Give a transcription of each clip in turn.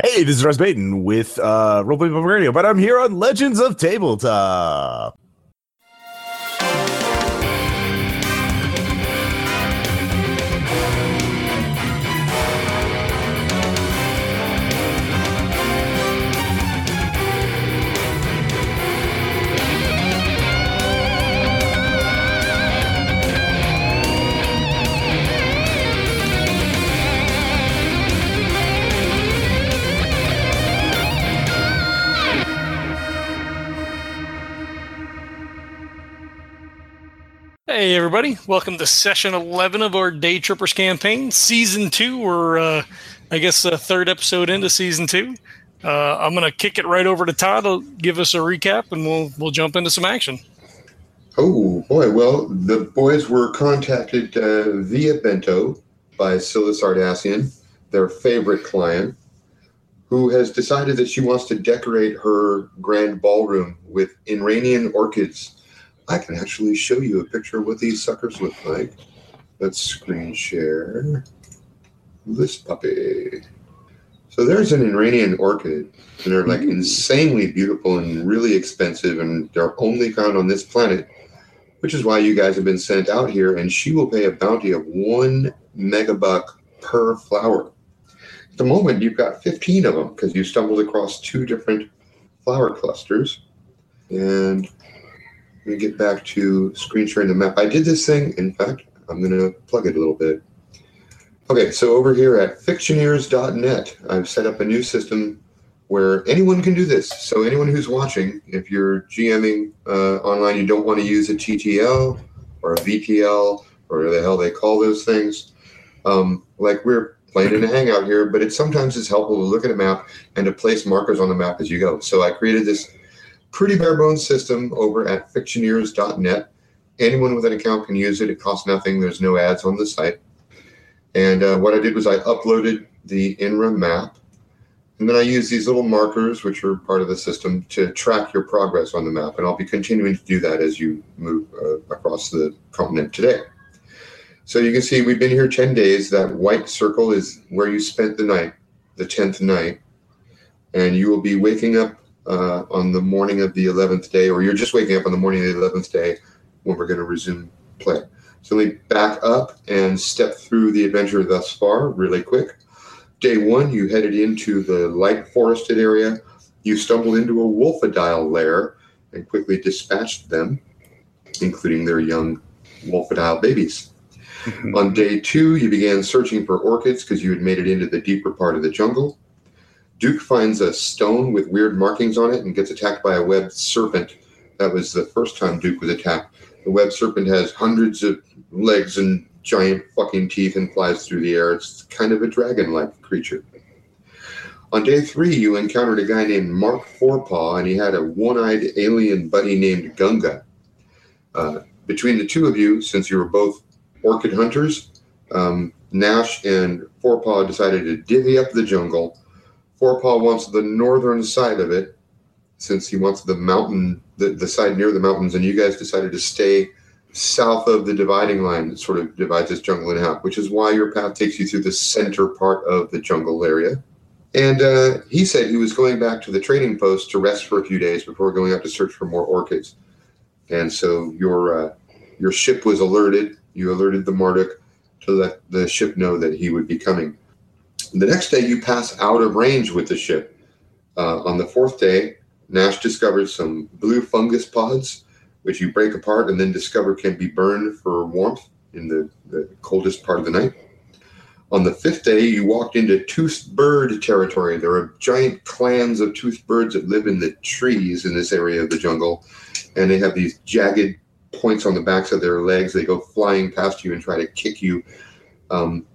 Hey, this is Ross Payton with uh, Roleplay Public Radio, but I'm here on Legends of Tabletop. Hey, everybody. Welcome to session 11 of our Day Trippers campaign, season two, or uh, I guess the third episode into season two. Uh, I'm going to kick it right over to Todd to give us a recap and we'll, we'll jump into some action. Oh, boy. Well, the boys were contacted uh, via Bento by Scylla Sardassian, their favorite client, who has decided that she wants to decorate her grand ballroom with Iranian orchids I can actually show you a picture of what these suckers look like. Let's screen share this puppy. So there's an Iranian orchid, and they're like mm. insanely beautiful and really expensive, and they're only found on this planet, which is why you guys have been sent out here. And she will pay a bounty of one megabuck per flower. At the moment, you've got 15 of them because you stumbled across two different flower clusters. And let me get back to screen sharing the map. I did this thing, in fact, I'm going to plug it a little bit. Okay, so over here at fictioneers.net, I've set up a new system where anyone can do this. So anyone who's watching, if you're GMing uh, online, you don't want to use a TTL or a VTL or the hell they call those things. Um, like we're playing in a hangout here, but it sometimes is helpful to look at a map and to place markers on the map as you go. So I created this pretty bare bones system over at fictioneers.net. Anyone with an account can use it. It costs nothing. There's no ads on the site. And uh, what I did was I uploaded the INRA map. And then I use these little markers, which are part of the system, to track your progress on the map. And I'll be continuing to do that as you move uh, across the continent today. So you can see we've been here 10 days. That white circle is where you spent the night, the 10th night. And you will be waking up uh, on the morning of the 11th day, or you're just waking up on the morning of the 11th day when we're going to resume play. So let me back up and step through the adventure thus far really quick. Day one, you headed into the light forested area. You stumbled into a wolfadile lair and quickly dispatched them, including their young wolfadile babies. On day two, you began searching for orchids because you had made it into the deeper part of the jungle. Duke finds a stone with weird markings on it and gets attacked by a webbed serpent. That was the first time Duke was attacked. The webbed serpent has hundreds of legs and giant fucking teeth and flies through the air. It's kind of a dragon like creature. On day three, you encountered a guy named Mark Forepaw, and he had a one eyed alien buddy named Gunga. Uh, between the two of you, since you were both orchid hunters, um, Nash and Forepaw decided to divvy up the jungle Forepaw wants the northern side of it, since he wants the mountain, the, the side near the mountains, and you guys decided to stay south of the dividing line that sort of divides this jungle in half, which is why your path takes you through the center part of the jungle area. And uh, he said he was going back to the trading post to rest for a few days before going out to search for more orchids. And so your uh, your ship was alerted. You alerted the Marduk to let the ship know that he would be coming. The next day, you pass out of range with the ship. Uh, on the fourth day, Nash discovers some blue fungus pods, which you break apart and then discover can be burned for warmth in the, the coldest part of the night. On the fifth day, you walked into toothed bird territory. There are giant clans of toothed birds that live in the trees in this area of the jungle, and they have these jagged points on the backs of their legs. They go flying past you and try to kick you. Um,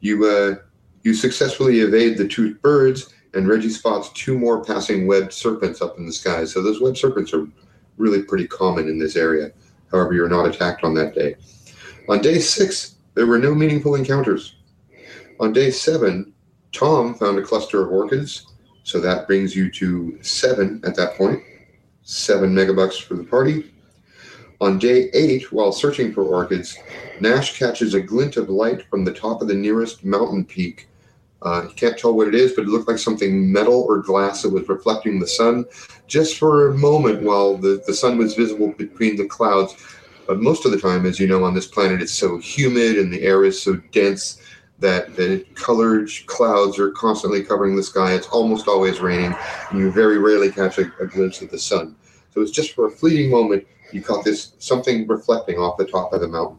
you uh, you successfully evade the toothed birds, and Reggie spots two more passing webbed serpents up in the sky. So those webbed serpents are really pretty common in this area. However, you're not attacked on that day. On day six, there were no meaningful encounters. On day seven, Tom found a cluster of orchids, so that brings you to seven at that point. Seven megabucks for the party. On day eight, while searching for orchids, Nash catches a glint of light from the top of the nearest mountain peak Uh, he can't tell what it is, but it looked like something metal or glass that was reflecting the sun just for a moment while the, the sun was visible between the clouds. But most of the time, as you know, on this planet, it's so humid and the air is so dense that the colored clouds are constantly covering the sky. It's almost always raining, and you very rarely catch a, a glimpse of the sun. So it's just for a fleeting moment you caught this something reflecting off the top of the mountain.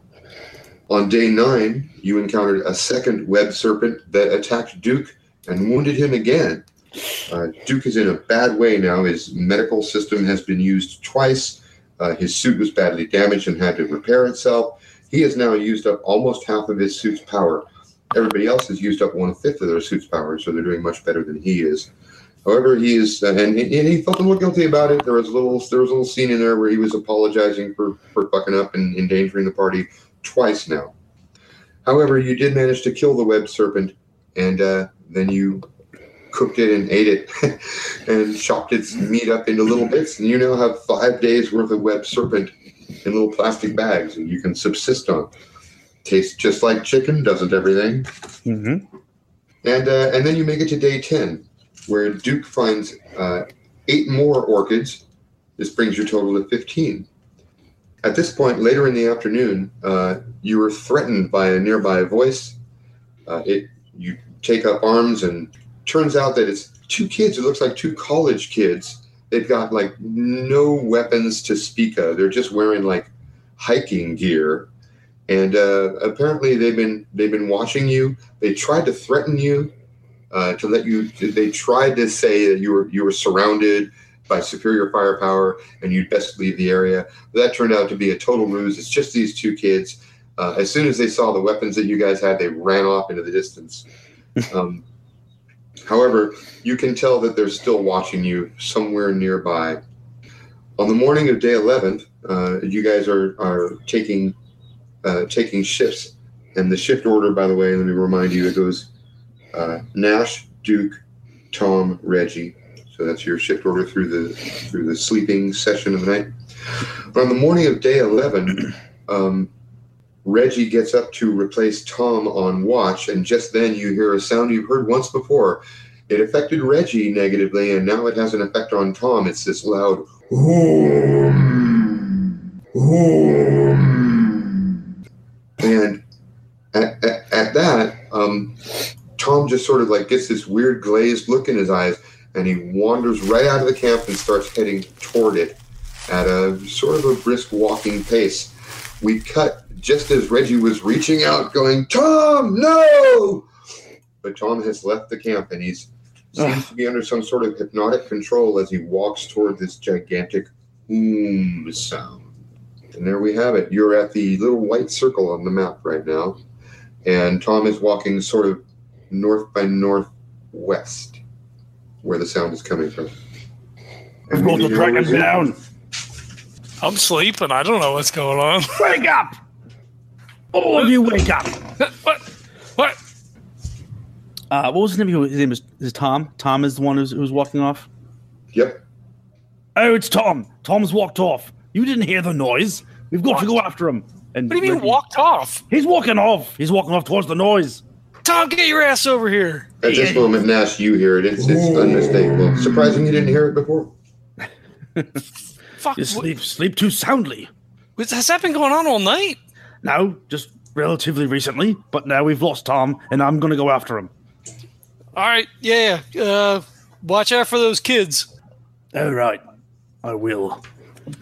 On day nine, you encountered a second web serpent that attacked Duke and wounded him again. Uh, Duke is in a bad way now. His medical system has been used twice. Uh, his suit was badly damaged and had to repair itself. He has now used up almost half of his suit's power. Everybody else has used up one fifth of their suit's power, so they're doing much better than he is. However, he is, uh, and, and he felt a little guilty about it. There was a little, there was a little scene in there where he was apologizing for for fucking up and endangering the party twice now. However, you did manage to kill the web serpent, and uh, then you cooked it and ate it, and chopped its meat up into little bits, and you now have five days worth of web serpent in little plastic bags, and you can subsist on. Tastes just like chicken, doesn't everything? Mm-hmm. And uh, and then you make it to day ten, where Duke finds uh, eight more orchids. This brings your total to 15. At this point, later in the afternoon, uh, you are threatened by a nearby voice. Uh, it You take up arms, and turns out that it's two kids. It looks like two college kids. They've got like no weapons to speak of. They're just wearing like hiking gear, and uh, apparently they've been they've been watching you. They tried to threaten you uh, to let you. They tried to say that you were you were surrounded by superior firepower and you'd best leave the area. That turned out to be a total ruse. It's just these two kids. Uh, as soon as they saw the weapons that you guys had, they ran off into the distance. Um, however, you can tell that they're still watching you somewhere nearby. On the morning of day 11, uh, you guys are are taking uh, taking shifts, and the shift order, by the way, let me remind you, it goes uh, Nash, Duke, Tom, Reggie. So that's your shift order through the through the sleeping session of the night. But on the morning of day eleven, um, Reggie gets up to replace Tom on watch, and just then you hear a sound you've heard once before. It affected Reggie negatively, and now it has an effect on Tom. It's this loud and at, at, at that, um, Tom just sort of like gets this weird glazed look in his eyes and he wanders right out of the camp and starts heading toward it at a sort of a brisk walking pace. We cut just as Reggie was reaching out, going, Tom, no! But Tom has left the camp and he's seems to be under some sort of hypnotic control as he walks toward this gigantic oom sound. And there we have it. You're at the little white circle on the map right now. And Tom is walking sort of north by northwest where the sound is coming from. I've got to maybe track you're him down. I'm sleeping. I don't know what's going on. Wake up! All of you, wake up! what? What? Uh, what was his name? His name is, is Tom. Tom is the one who's, who's walking off. Yep. Oh, it's Tom. Tom's walked off. You didn't hear the noise. We've got to go after him. And What do you mean Reggie- walked off? He's walking off. He's walking off towards the noise. Tom, get your ass over here. At this Yeah. moment, Nash, you hear it. It's, it's unmistakable. Surprising you didn't hear it before. Fuck. You sleep, sleep too soundly. has that been going on all night? No, just relatively recently. But now we've lost Tom, and I'm going to go after him. All right. Yeah. Uh, watch out for those kids. All right, I will.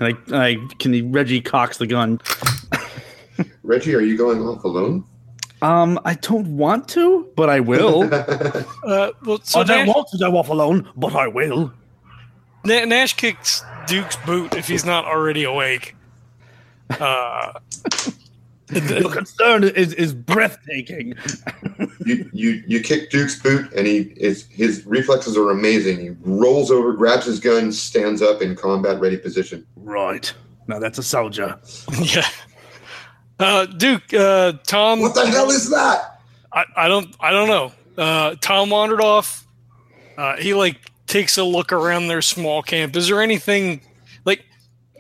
I, I can Reggie cocks the gun. Reggie, are you going off alone? Um, I don't want to, but I will. Uh, well, so I don't Nash, want to go off alone, but I will. Na- Nash kicks Duke's boot if he's not already awake. Uh, Your concern is is breathtaking. you, you you kick Duke's boot, and he is his reflexes are amazing. He rolls over, grabs his gun, stands up in combat ready position. Right now, that's a soldier. yeah. Uh, Duke, uh, Tom. What the hell is that? I, I don't I don't know. Uh, Tom wandered off. Uh, he like takes a look around their small camp. Is there anything like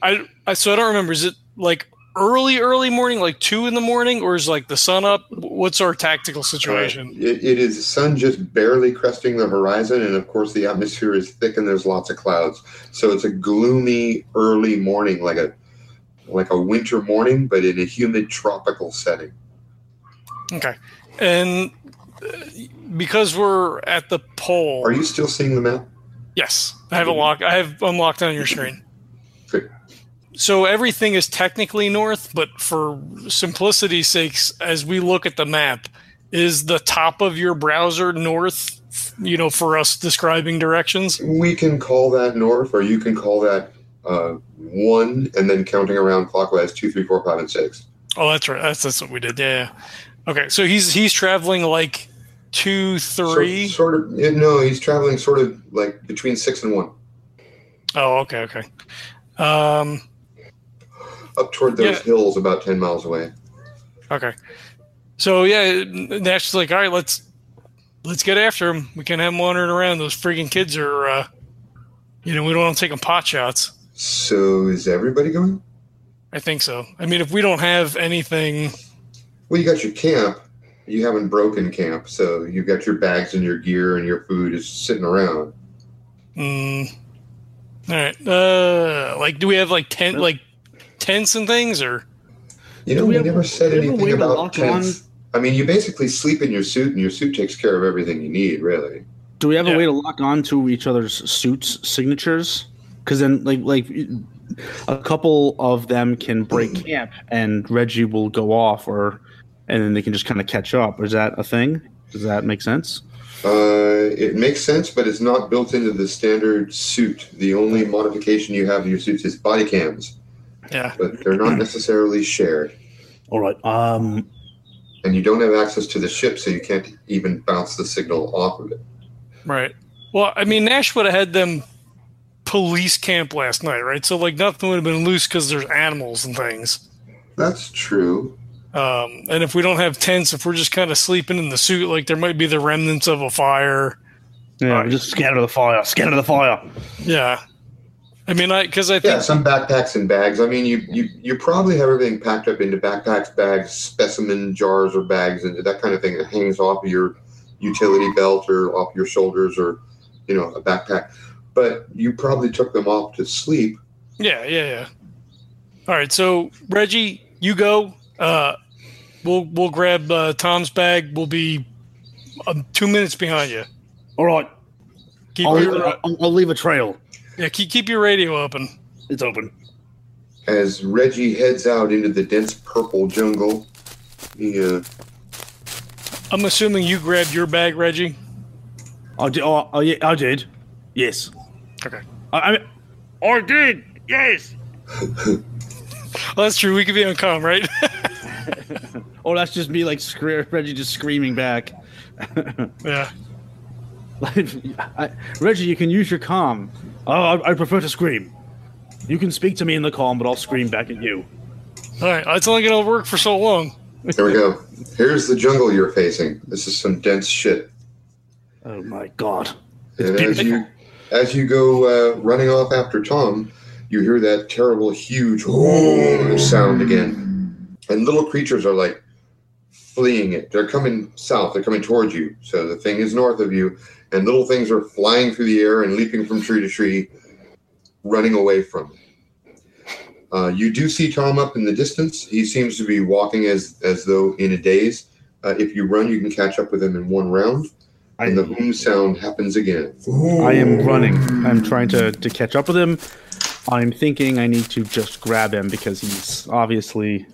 I, I so I don't remember. Is it like early, early morning, like two in the morning, or is like the sun up? What's our tactical situation? Uh, it, it is the sun just barely cresting the horizon, and of course the atmosphere is thick and there's lots of clouds. So it's a gloomy early morning, like a like a winter morning, but in a humid tropical setting. Okay, and uh, because we're at the pole, Are you still seeing the map? yes, I have it locked. I have unlocked on your screen. Good. So everything is technically north, but for simplicity's sakes, as we look at the map, is the top of your browser north? You know, for us describing directions. We can call that north, or you can call that uh, one, and then counting around clockwise two, three, four, five, and six. Oh, that's right. That's that's what we did. Yeah. yeah. Okay, so he's he's traveling like two, three. Sort, sort of. No, he's traveling sort of like between six and one, Oh, okay, okay. Um, up toward those Yeah. hills about ten miles away. okay. So yeah, Nash is like, all right, let's let's get after him. We can have him wandering around. Those freaking kids are, uh, you know, we don't want to take them pot shots. So is everybody going? I think so. I mean, if we don't have anything, Well, you got your camp. You haven't broken camp, so you've got your bags and your gear and your food is sitting around. mm, all right. Uh, like, do we have like tent, like tents and things, or You know, Do we we, have- never said we anything about lock tents. I mean, you basically sleep in your suit, and your suit takes care of everything you need, really. Do we have Yeah. a way to lock on to each other's suits signatures? Because then, like, like a couple of them can break camp, and Reggie will go off, or and then they can just kind of catch up. Is that a thing? Does that make sense? Uh, it makes sense, but it's not built into the standard suit. The only modification you have in your suits is body cams, yeah? but they're not necessarily shared. All right. Um. And you don't have access to the ship, so you can't even bounce the signal off of it. Right. Well, I mean, Nash would have had them police camp last night, right? So like nothing would have been loose because there's animals and things. That's true. Um, and if we don't have tents, if we're just kind of sleeping in the suit, like there might be the remnants of a fire. Yeah. Right. Just scatter the fire. Scatter the fire. Yeah. I mean, I because I think Yeah, some backpacks and bags. I mean, you, you you probably have everything packed up into backpacks, bags, specimen jars or bags, and that kind of thing that hangs off of your utility belt or off your shoulders or you know a backpack. But you probably took them off to sleep. Yeah, yeah, yeah. All right, so Reggie, you go. Uh, we'll we'll grab uh, Tom's bag. We'll be um, two minutes behind you. All right. Keep I'll, your, I'll, I'll leave a trail. yeah, keep keep your radio open. It's open. As Reggie heads out into the dense purple jungle, he uh, I'm assuming you grabbed your bag, Reggie. I did. Oh, oh, yeah, I did. Yes. Okay. I, I, I oh, did. Yes. Well, that's true. We could be on comm, right? Oh, that's just me, like scre- Reggie, just screaming back. yeah. Like, I, Reggie, you can use your comm. Oh, I, I prefer to scream. You can speak to me in the comm, but I'll scream back at you. All right. It's only going to work for so long. Here we go. Here's the jungle you're facing. This is some dense shit. Oh my god. And as you as you go uh, running off after Tom, you hear that terrible, huge sound again, and little creatures are like fleeing it. They're coming south. They're coming towards you. So the thing is north of you, and little things are flying through the air and leaping from tree to tree, running away from it. Uh, you do see Tom up in the distance. He seems to be walking as as though in a daze. Uh, if you run, you can catch up with him in one round, I, and the boom sound happens again. I am running. I'm trying to, to catch up with him. I'm thinking I need to just grab him because he's obviously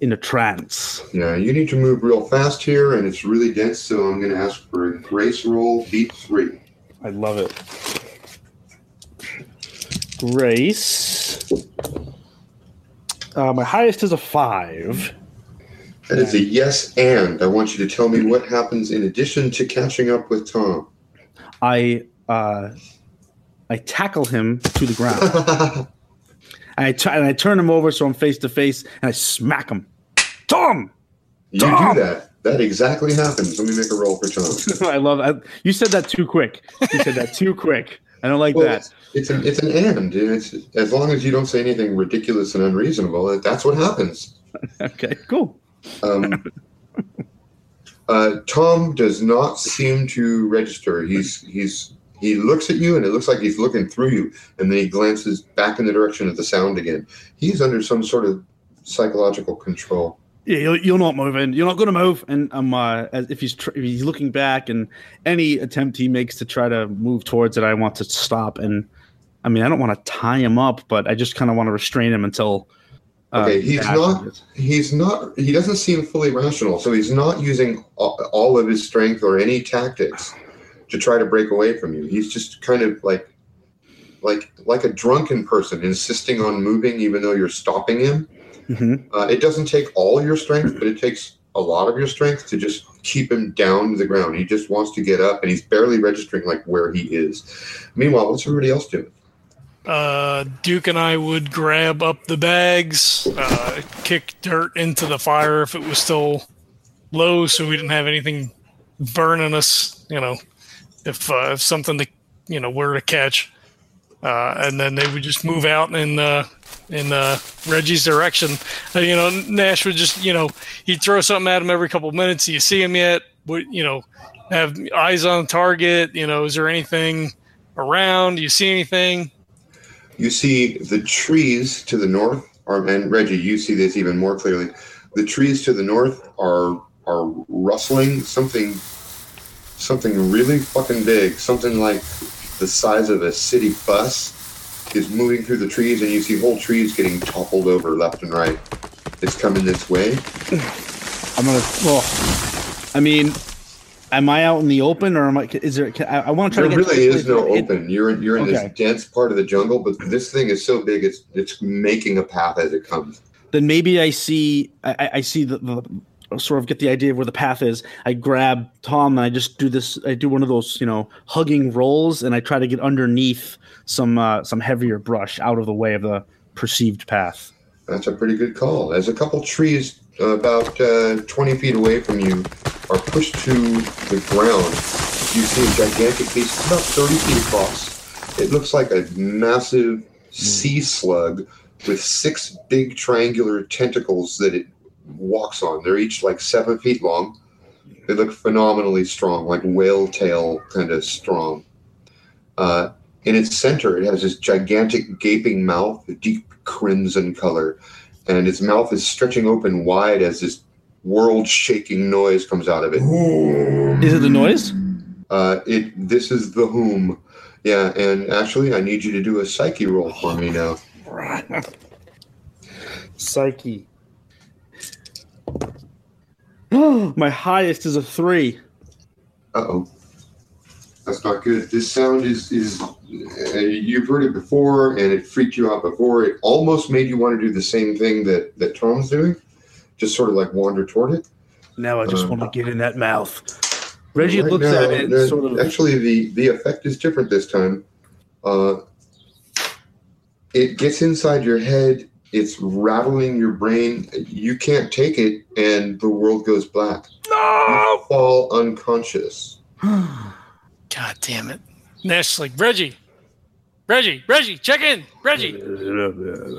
in a trance. Yeah, you need to move real fast here, and it's really dense, so I'm going to ask for a grace roll, beat three. I love it. Grace. Uh, my highest is a five. That is a yes, and I want you to tell me what happens in addition to catching up with Tom. I uh, I tackle him to the ground. and, I t- and I turn him over so I'm face to face, and I smack him. Tom. you Tom! do that. That exactly happens. Let me make a roll for Tom. I love. I, you said that too quick. You said that too quick. I don't like Well, that. It's an it's an and It's as long as you don't say anything ridiculous and unreasonable, that's what happens. Okay, cool. Um, uh, Tom does not seem to register. He's he's he looks at you, and it looks like he's looking through you, and then he glances back in the direction of the sound again. He's under some sort of psychological control. Yeah, you're, you're not moving. You're not going to move. And um, uh, as if he's tr- if he's looking back, and any attempt he makes to try to move towards it, I want to stop. And I mean, I don't want to tie him up, but I just kind of want to restrain him until. Okay, he's not- is- He's not. He doesn't seem fully rational, so he's not using all, all of his strength or any tactics to try to break away from you. He's just kind of like, like, like a drunken person insisting on moving, even though you're stopping him. Mhm. Uh, it doesn't take all your strength, but it takes a lot of your strength to just keep him down to the ground. He just wants to get up, and he's barely registering like where he is. Meanwhile, what's everybody else doing? Uh, Duke and I would grab up the bags, uh, kick dirt into the fire if it was still low, so we didn't have anything burning us. You know, if uh, if something to you know were to catch, uh, and then they would just move out in uh, in uh, Reggie's direction. You know, Nash would just you know he'd throw something at him every couple minutes. Do you see him yet? Would you know have eyes on target? You know, is there anything around? Do you see anything? You see the trees to the north, are, and Reggie, you see this even more clearly. The trees to the north are are rustling something, something really fucking big, something like the size of a city bus, is moving through the trees, and you see whole trees getting toppled over left and right. It's coming this way. I'm gonna. Well, I mean, am I out in the open, or am I? Is there? Can, I, I want to try There to get. really is no it- open. You're in, you're in Okay. this dense part of the jungle, but this thing is so big, it's it's making a path as it comes. then maybe I see I, I- see the, the sort of get the idea of where the path is. I grab Tom and I just do this. I do one of those you know hugging rolls, and I try to get underneath some uh, some heavier brush out of the way of the perceived path. That's a pretty good call. As a couple trees about uh, 20 feet away from you are pushed to the ground, you see a gigantic beast it's about 30 feet across. It looks like a massive sea slug with six big triangular tentacles that it walks on. They're each like seven feet long. They look phenomenally strong, like whale tail kind of strong. Uh, in its center, it has this gigantic gaping mouth, a deep crimson color, and its mouth is stretching open wide as this world-shaking noise comes out of it. Is it the noise? Uh, it this is the whom, yeah. And actually, I need you to do a psyche roll for me now. Psyche. My highest is a three. Uh oh, that's not good. This sound is is uh, you've heard it before, and it freaked you out before. It almost made you want to do the same thing that that Tom's doing, just sort of like wander toward it. Now I just Uh, want to get in that mouth. Reggie Right looks now, at it and sort of. Actually, the the effect is different this time. Uh, it gets inside your head. It's rattling your brain. You can't take it, and the world goes black. You fall unconscious. God damn it. Nash's like, Reggie, Reggie, Reggie, check in. Reggie.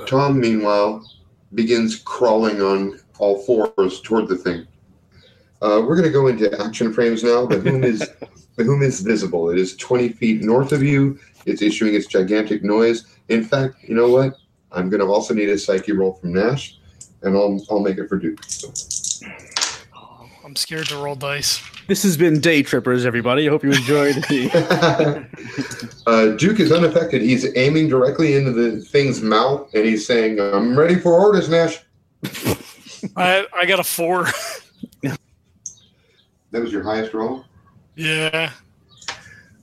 Tom, meanwhile, begins crawling on all fours toward the thing. Uh, we're going to go into action frames now. The whom is the whom is visible. It is 20 feet north of you. It's issuing its gigantic noise. In fact, you know what? I'm going to also need a psyche roll from Nash, and I'll I'll make it for Duke. I'm scared to roll dice. This has been Day Trippers, everybody. I hope you enjoyed the. uh, Duke is unaffected. He's aiming directly into the thing's mouth, and he's saying, "I'm ready for orders, Nash." I I got a four. That was your highest roll. yeah.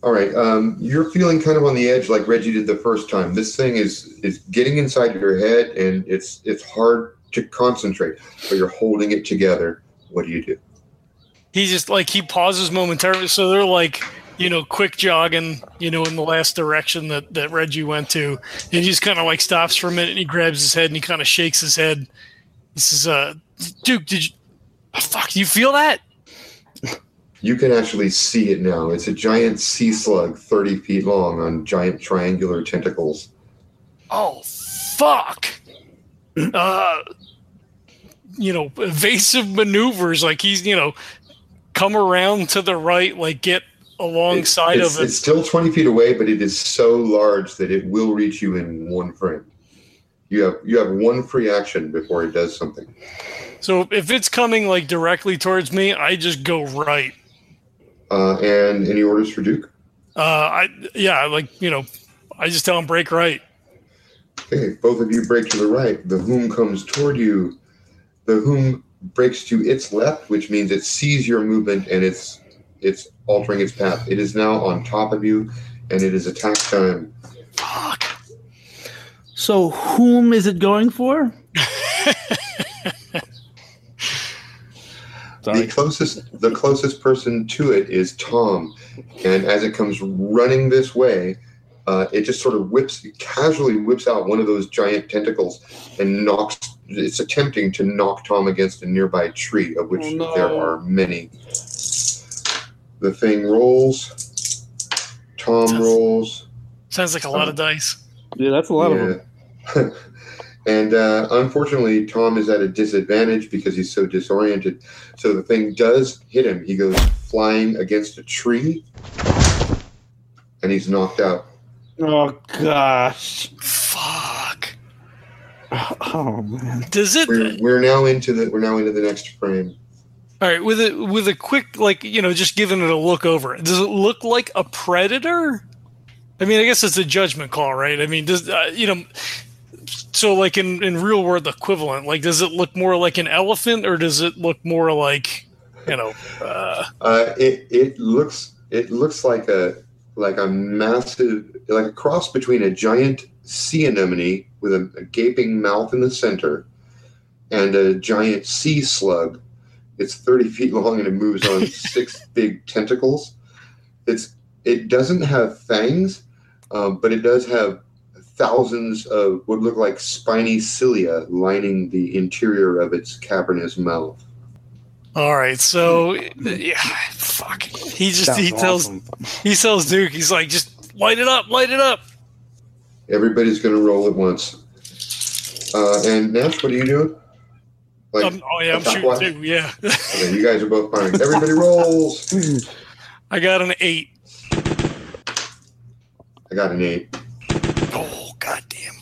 All right. Um, you're feeling kind of on the edge, like Reggie did the first time. This thing is is getting inside your head, and it's it's hard to concentrate. But you're holding it together. What do you do? He just like he pauses momentarily, so they're like, you know, quick jogging, you know, in the last direction that that Reggie went to, and he just kind of like stops for a minute and he grabs his head and he kind of shakes his head. He says, "Uh, Duke, did you? Oh, fuck, do you feel that?" You can actually see it now. It's a giant sea slug, 30 feet long, on giant triangular tentacles. Oh fuck! uh, you know, evasive maneuvers like he's you know come around to the right, like get alongside it's, of it. It's still 20 feet away, but it is so large that it will reach you in one frame. You have you have one free action before it does something. So if it's coming like directly towards me, I just go right. Uh, and any orders for Duke? Uh, I yeah, like you know, I just tell him break right. Okay, both of you break to the right. The whom comes toward you. The whom breaks to its left, which means it sees your movement and it's it's altering its path. It is now on top of you, and it is attack time. Fuck. So, whom is it going for? The closest the closest person to it is Tom, and as it comes running this way, uh, it just sort of whips casually whips out one of those giant tentacles and knocks. It's attempting to knock Tom against a nearby tree, of which Oh, no. there are many. The thing rolls. Tom Does- rolls. Sounds like a lot of dice. Yeah, that's a lot of them. And uh, unfortunately, Tom is at a disadvantage because he's so disoriented. So the thing does hit him. He goes flying against a tree, and he's knocked out. Oh gosh. Fuck. Oh man. Does it? We're, we're now into the we're now into the next frame. All right, with a with a quick like you know, just giving it a look over. Does it look like a predator? I mean, I guess it's a judgment call, right? I mean, does uh, you know? So, like in in real world equivalent, like does it look more like an elephant or does it look more like you know? Uh, Uh, it it looks it looks like a like a massive like a cross between a giant sea anemone with a, a gaping mouth in the center and a giant sea slug. It's thirty feet long and it moves on six big tentacles. It's it doesn't have fangs, um, but it does have thousands of what look like spiny cilia lining the interior of its cavernous mouth. all right, so yeah, fuck. He just he Sounds tells awesome. he tells Duke, he's like, just light it up, light it up. Everybody's going to roll at once. Uh, and Nash, what are you doing? Like, Um, oh yeah, I'm attack shooting one? too. Yeah, okay, you guys are both firing. Everybody rolls. I got an eight. I got an eight. Oh goddamn!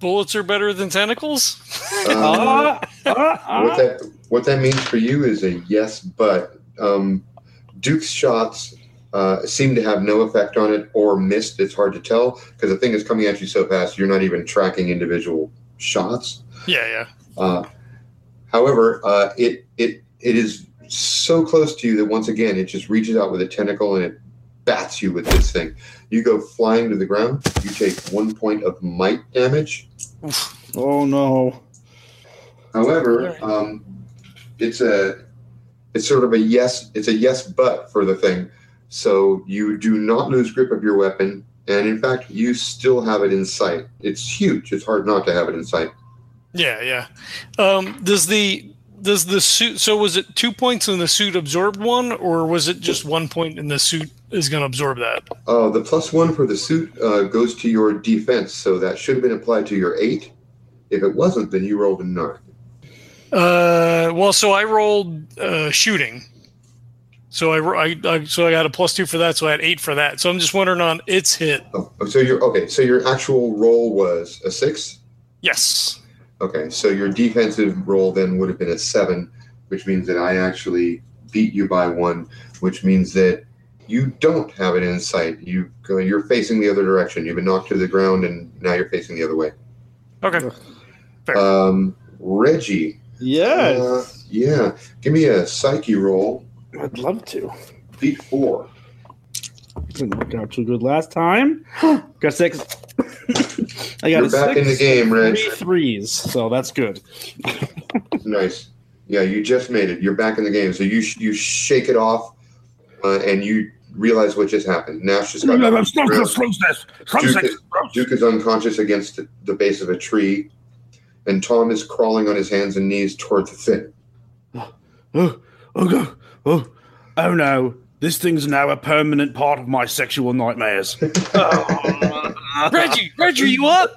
Bullets are better than tentacles. Um, Ah, ah, what ah. that what that means for you is a yes, but um, Duke's shots uh, seem to have no effect on it or missed. It's hard to tell because the thing is coming at you so fast. You're not even tracking individual shots. Yeah, yeah. Uh, however, uh, it it it is so close to you that once again it just reaches out with a tentacle and it bats you with this thing. You go flying to the ground. You take one point of might damage. Oh no. However, um, it's a it's sort of a yes. It's a yes, but for the thing. So you do not lose grip of your weapon, and in fact, you still have it in sight. It's huge. It's hard not to have it in sight. Yeah, yeah. Um, does the does the suit? So was it two points and the suit absorbed one, or was it just one point and the suit is going to absorb that? Uh, the plus one for the suit uh, goes to your defense, so that should have been applied to your eight. If it wasn't, then you rolled a nine. Uh, well, so I rolled uh, shooting. So I, ro- I, I so I got a plus two for that, so I had eight for that. So I'm just wondering on its hit. Oh, so your okay. So your actual roll was a six. Yes. Okay, so your defensive roll then would have been a seven, which means that I actually beat you by one, which means that you don't have it in sight. You go, you're facing the other direction. You've been knocked to the ground, and now you're facing the other way. Okay. Um, Reggie, Yes. uh, yeah, give me a psyche roll. I'd love to. Beat four. Didn't work out too good last time. got six. I got You're back in the game, Reg. Three threes, so that's good. Nice. Yeah, you just made it. You're back in the game. So you sh- you shake it off, uh, and you realize what just happened. Nash just got. to the ground. Duke is, Duke is unconscious against the, the base of a tree, and Tom is crawling on his hands and knees toward the thing. Oh, oh god. Oh, Oh no, this thing's now a permanent part of my sexual nightmares. Reggie, Reggie, you up?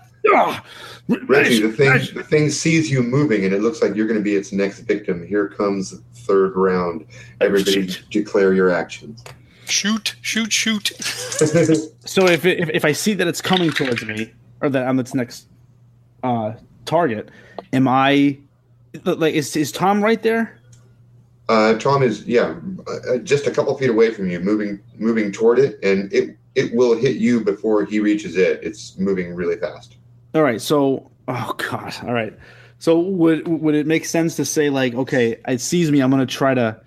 Reggie, the thing Reggie. the thing sees you moving, and it looks like you're going to be its next victim. Here comes the third round. Everybody Shoot. declare your actions. Shoot, shoot, shoot. So if, it, if if I see that it's coming towards me, or that I'm its next uh, target, am I like is is Tom right there? Uh, Tom is yeah, uh, just a couple feet away from you, moving moving toward it, and it it will hit you before he reaches it. It's moving really fast. All right, so oh god, all right. So would would it make sense to say like, okay, it sees me, I'm gonna try to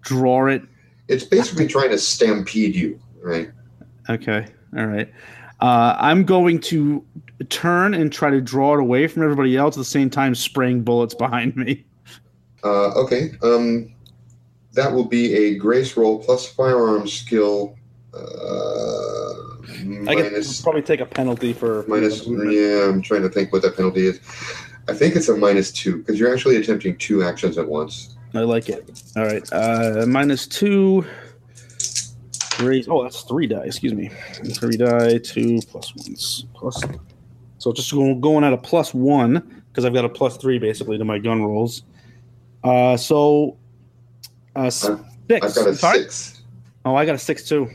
draw it. It's basically trying to stampede you, right? Okay, all right. Uh, I'm going to turn and try to draw it away from everybody else at the same time, spraying bullets behind me. Uh, okay. Um, that will be a grace roll plus firearm skill. Uh, I could minus probably take a penalty for minus. Yeah, I'm trying to think what that penalty is. I think it's a minus two because you're actually attempting two actions at once. I like it. All right. Uh, minus two. Raise. Oh, that's three die. Excuse me. Three die. Two plus ones. Plus. So just going going at a plus one because I've got a plus three basically to my gun rolls. Uh, so. Uh, six. I've got a Sorry? six. Oh, I got a six too.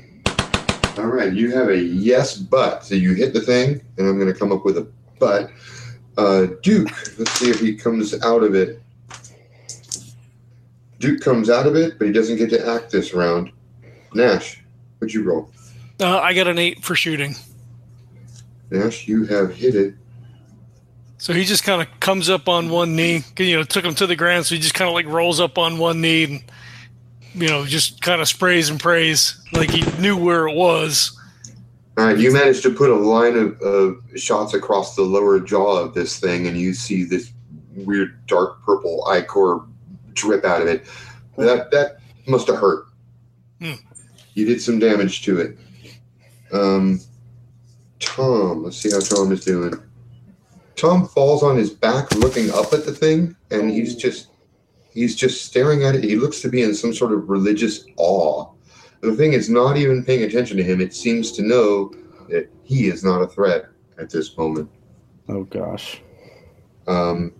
All right, you have a yes, but so you hit the thing, and I'm going to come up with a but. Uh, Duke, let's see if he comes out of it. Duke comes out of it, but he doesn't get to act this round. Nash, what'd you roll? Uh, I got an eight for shooting. Nash, you have hit it. So he just kind of comes up on one knee. You know, took him to the ground, so he just kind of like rolls up on one knee and you know just kind of sprays and prays like he knew where it was. All right, you managed to put a line of, of shots across the lower jaw of this thing, and you see this weird dark purple ichor drip out of it. That that must have hurt. Hmm. You did some damage to it. Um, Tom, let's see how Tom is doing. Tom falls on his back, looking up at the thing, and he's just he's just staring at it. He looks to be in some sort of religious awe. The thing is not even paying attention to him. It seems to know that he is not a threat at this moment. Oh gosh. Um,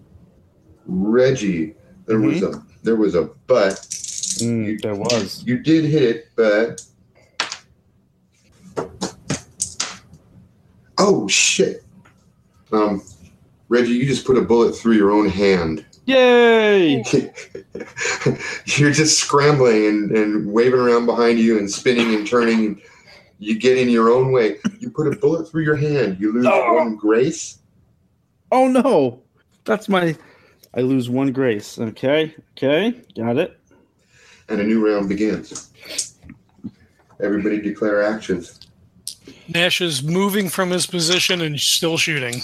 Reggie, there was a there was a but. Mm, there was. You did hit it, but oh shit. Um, Reggie, you just put a bullet through your own hand. Yay! You're just scrambling and, and waving around behind you and spinning and turning. And you get in your own way. You put a bullet through your hand. You lose Oh. one grace. Oh no! That's my. I lose one grace. Okay. Okay. Got it. and a new round begins. Everybody declare actions. Nash is moving from his position and still shooting.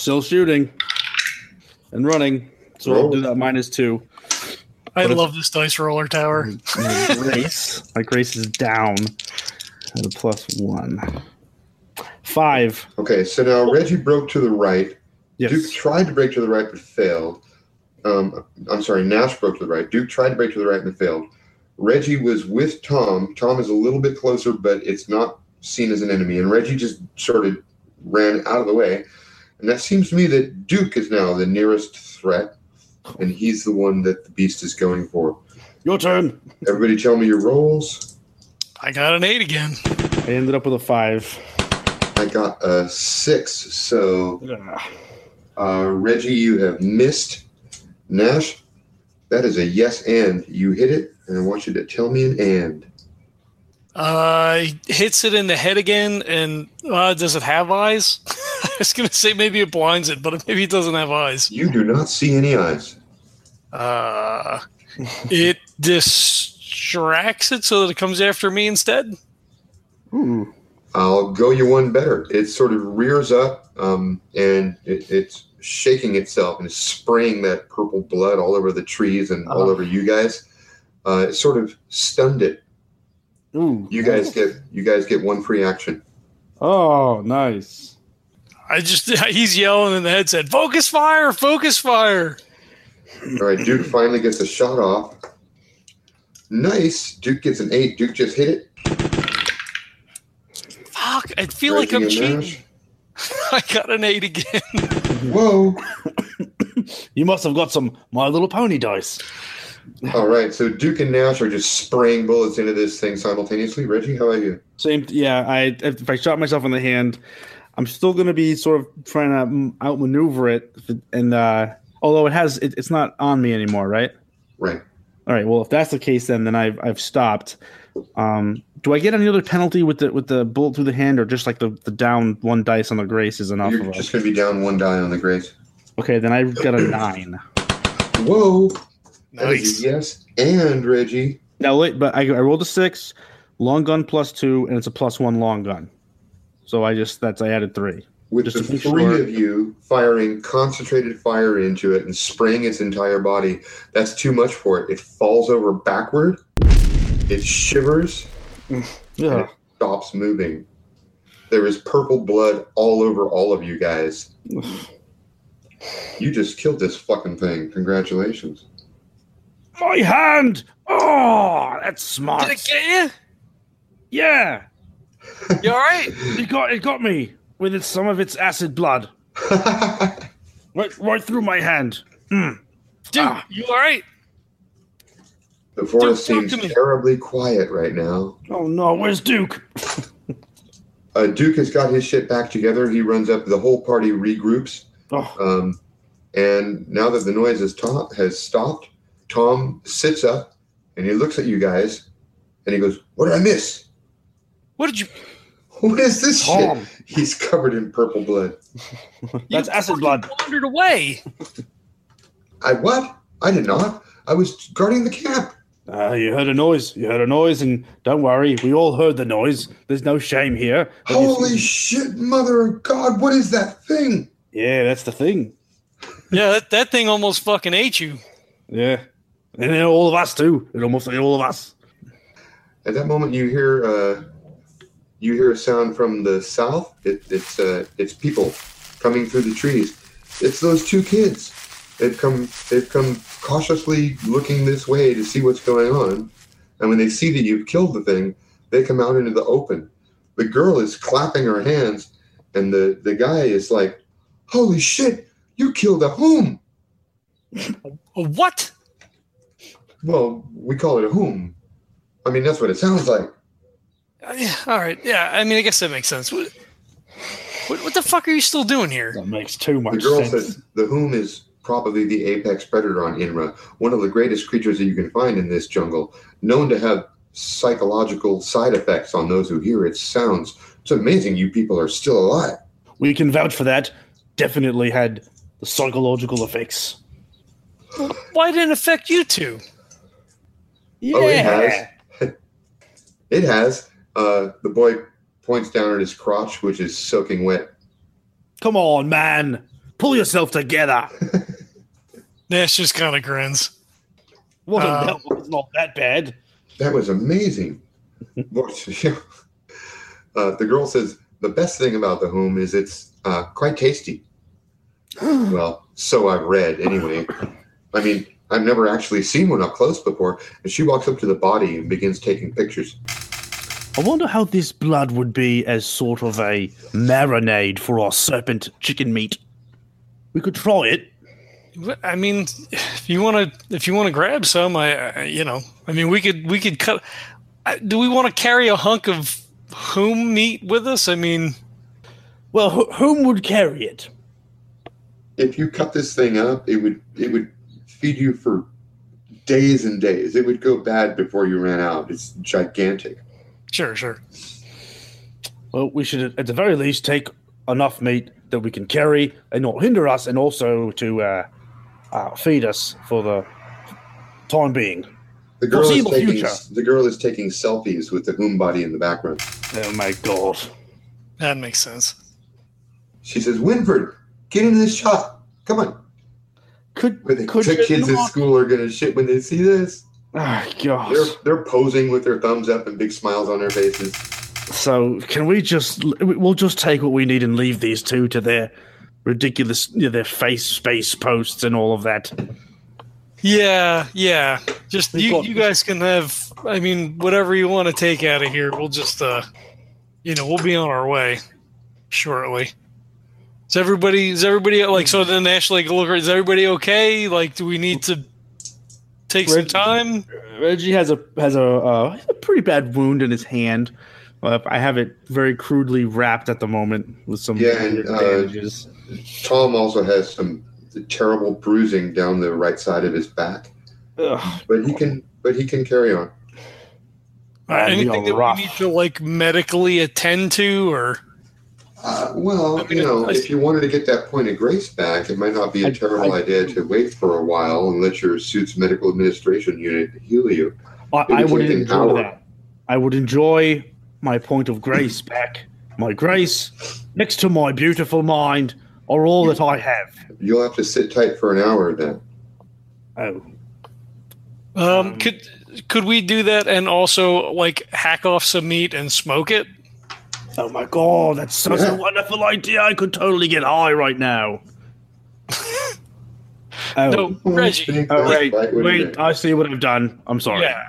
Still shooting. And running. So I'll do that minus two. I What if- love this dice roller tower. My grace. My grace is down at a plus one. Five. Okay, so now Reggie broke to the right. Yes. Duke tried to break to the right but failed. Um, I'm sorry, Nash broke to the right. Duke tried to break to the right and failed. Reggie was with Tom. Tom is a little bit closer, but it's not seen as an enemy. And Reggie just sort of ran out of the way. And that seems to me that Duke is now the nearest threat, and he's the one that the beast is going for. Your turn. Everybody tell me your rolls. I got an eight again. I ended up with a five. I got a six, so Uh, Reggie, you have missed. Nash, that is a yes and. You hit it, and I want you to tell me an and. Uh, he hits it in the head again, and uh, does it have eyes? I was gonna say maybe it blinds it, but maybe it doesn't have eyes. You do not see any eyes. Uh, it distracts it so that it comes after me instead. Ooh. I'll go you one better. It sort of rears up um, and it, it's shaking itself and it's spraying that purple blood all over the trees and all Oh. over you guys. Uh, it sort of stunned it. Ooh. You guys get you guys get one free action. Oh, nice. I just he's yelling in the headset, "Focus fire! Focus fire!" All right, Duke finally gets a shot off. Nice. Duke gets an eight. Duke just hit it. Fuck, I feel like I'm cheating. I got an eight again. Whoa. You must have got some My Little Pony dice. All right. So Duke and Nash are just spraying bullets into this thing simultaneously. Reggie, how about you? Same. Yeah. I if I shot myself in the hand, I'm still going to be sort of trying to outmaneuver it. And uh, although it has, it, it's not on me anymore, right? Right. All right. Well, if that's the case, then then I've I've stopped. Um, do I get any other penalty with the with the bullet through the hand, or just like the, the down one dice on the grace is enough? You're Of a, just going to be down one die on the grace. okay, then I've got a nine. Whoa. That is Nice. yes. And Reggie. Now wait, but I, I rolled a six, long gun plus two, and it's a plus one long gun. So I just that's I added three. with Just the three sure. of you firing concentrated fire into it and spraying its entire body, that's too much for it. It falls over backward, it shivers, Yeah. stops moving. There is purple blood all over all of you guys. You just killed this fucking thing. Congratulations. My hand. Oh, that's smart. Did it get you? Yeah, you? You all right? it got it got me with its, some of its acid blood right right through my hand. Mm. Dude, Ah. you all right? the forest Duke, seems terribly quiet right now. Oh no, where's Duke? Uh, Duke has got his shit back together. He runs up. The whole party regroups. Oh, Um, and now that the noise has, to- has stopped, Tom sits up and he looks at you guys and he goes, What did I miss? What did you? What is this Tom. shit? He's covered in purple blood. that's you acid blood. Wandered away. I what? I did not. I was guarding the camp. Uh, you heard a noise. You heard a noise, and don't worry, we all heard the noise. There's no shame here. But Holy shit, mother of God, what is that thing? yeah, that's the thing. Yeah, that, that thing almost fucking ate you. Yeah, and then all of us too. It almost ate all of us. At that moment, you hear uh, you hear a sound from the south. It, it's uh, it's people coming through the trees. It's those two kids. They've come they've come cautiously looking this way to see what's going on. And when they see that you've killed the thing, they come out into the open. The girl is clapping her hands, and the the guy is like, "Holy shit! You killed a whom?" A what? Well, we call it a whom. I mean, that's what it sounds like. Uh, yeah, all right. Yeah, I mean, I guess that makes sense. What, what, what the fuck are you still doing here? That makes too The much girl sense. says the whom is probably the apex predator on Inra, one of the greatest creatures that you can find in this jungle, known to have psychological side effects on those who hear its sounds. It's amazing you people are still alive. we can vouch for that. Definitely had the psychological effects. Why didn't it affect you two? Yeah. Oh, it has. It has. Uh, the boy points down at his crotch, which is soaking wet. Come on, man. Pull yourself together. Nash just kind of grins. Wasn't Uh, that was not that bad. That was amazing. uh, the girl says the best thing about the whom is it's uh, quite tasty. Well, so I've read anyway. I mean, I've never actually seen one up close before. And she walks up to the body and begins taking pictures. I wonder how this blood would be as sort of a marinade for our serpent chicken meat. We could try it. I mean, if you want to, if you want to grab some, I, I, you know, I mean, we could, we could cut. I- Do we want to carry a hunk of whom meat with us? I mean, Well, wh- whom would carry it? If you cut this thing up, it would it would feed you for days and days. It would go bad before you ran out. It's gigantic. sure, sure. Well, we should at the very least take enough meat that we can carry and not hinder us, and also to uh, uh, feed us for the time being. The girl is taking future. the girl is taking selfies with the whom body in the background. Oh my god! That makes sense. She says, "Winford, get into this shot. Come on." Could But the, could the you kids at school are gonna shit when they see this. Ah, gosh. They're they're posing with their thumbs up and big smiles on their faces. So can we just we'll just take what we need and leave these two to their ridiculous you know, their face space posts and all of that. Yeah, yeah. Just you, you guys can have. I mean, whatever you want to take out of here, we'll just, uh, you know, we'll be on our way shortly. Is everybody? Is everybody like? So then Ashley, look. Is everybody okay? Like, do we need to take some time? Reggie has a has a, uh, a pretty bad wound in his hand. Uh, I have it very crudely wrapped at the moment with some Yeah, and, uh, bandages. Tom also has some terrible bruising down the right side of his back, Ugh. but he can but he can carry on. That'd Anything that rough. we need to like medically attend to, or Uh, well, I mean, you know, I- if you wanted to get that point of grace back, it might not be a I- terrible I- idea to wait for a while and let your suit's medical administration unit heal you. I, I would take an enjoy hour. that. I would enjoy my point of grace back. My grace next to my beautiful mind are all that I have. You'll have to sit tight for an hour then. Oh, um, Um, could could we do that and also like hack off some meat and smoke it? Oh my god, that's such Yeah. a wonderful idea. I could totally get high right now. oh, No, Reggie. Oh, wait, right, what do you wait, I see what I've done. I'm sorry. Yeah,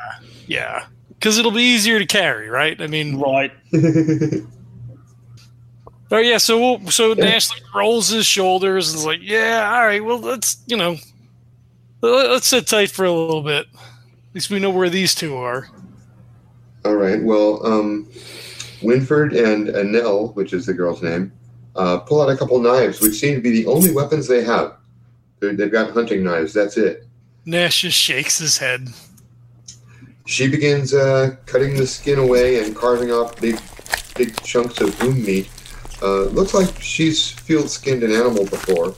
yeah. Because it'll be easier to carry, right? I mean, Right. oh yeah. So we'll, so Nash like, rolls his shoulders and is like, "Yeah, all right. Well, let's you know, let- let's sit tight for a little bit. At least we know where these two are." All right. Well, um, Winford and Annelle, which is the girl's name, uh, pull out a couple knives, which seem to be the only weapons they have. They're, they've got hunting knives. That's it. Nash just shakes his head. She begins uh, cutting the skin away and carving off big, big chunks of whom meat. Uh, looks like she's field skinned an animal before.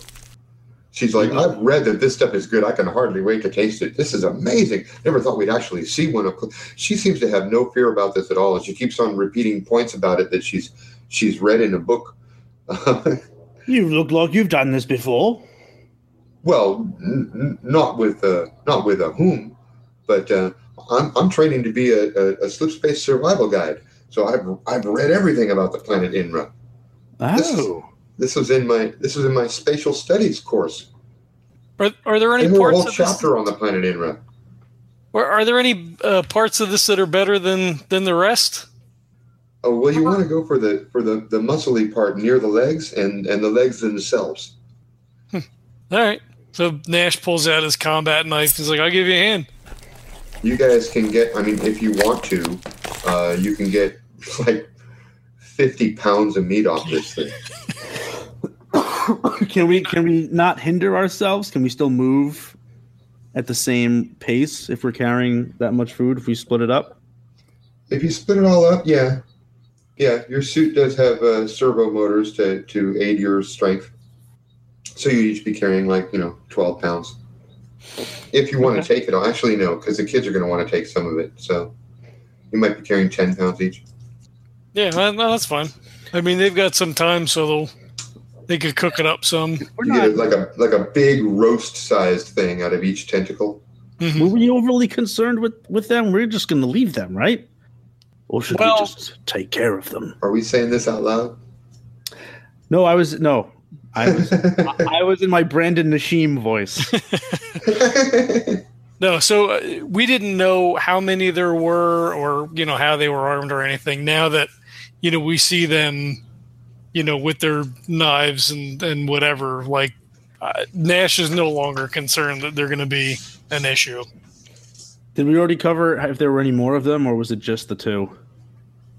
She's like, I've read that this stuff is good. I can hardly wait to taste it. This is amazing. Never thought we'd actually see one. close." She seems to have no fear about this at all, and she keeps on repeating points about it that she's she's read in a book. You look like you've done this before. well, n- n- not with uh, not with a whom, but uh, I'm I'm training to be a, a, a slip space survival guide. So I've I've read everything about the planet Inra. Oh. This was in my this was in my spatial studies course. Are, are there any parts whole of this? chapter on the planet Inra. Are, are there any uh, parts of this that are better than than the rest? Oh well, you want to go for the for the the muscly part near the legs and and the legs themselves. All right. So Nash pulls out his combat knife. He's like, "I'll give you a hand." You guys can get. I mean, if you want to, uh, you can get like fifty pounds of meat off this thing. can we can we not hinder ourselves? Can we still move at the same pace if we're carrying that much food? If we split it up? If you split it all up, yeah, yeah, your suit does have uh, servo motors to to aid your strength. So you each be carrying like you know twelve pounds. If you want to take it, all, actually no, because the kids are going to want to take some of it. So you might be carrying ten pounds each. Yeah, no, no, that's fine. I mean, they've got some time, so they'll they could cook it up some. We're You get not. like a like a big roast sized thing out of each tentacle. Mhm. Were we overly concerned with with them? We're just going to leave them, right? Or should Well- we just take care of them? Are we saying this out loud? No, I was no. I was I was in my Brandon Nashim voice. No, so uh, we didn't know how many there were, or you know how they were armed or anything. Now that you know we see them, you know, with their knives and and whatever. Like uh, Nash is no longer concerned that they're going to be an issue. Did we already cover if there were any more of them, or was it just the two?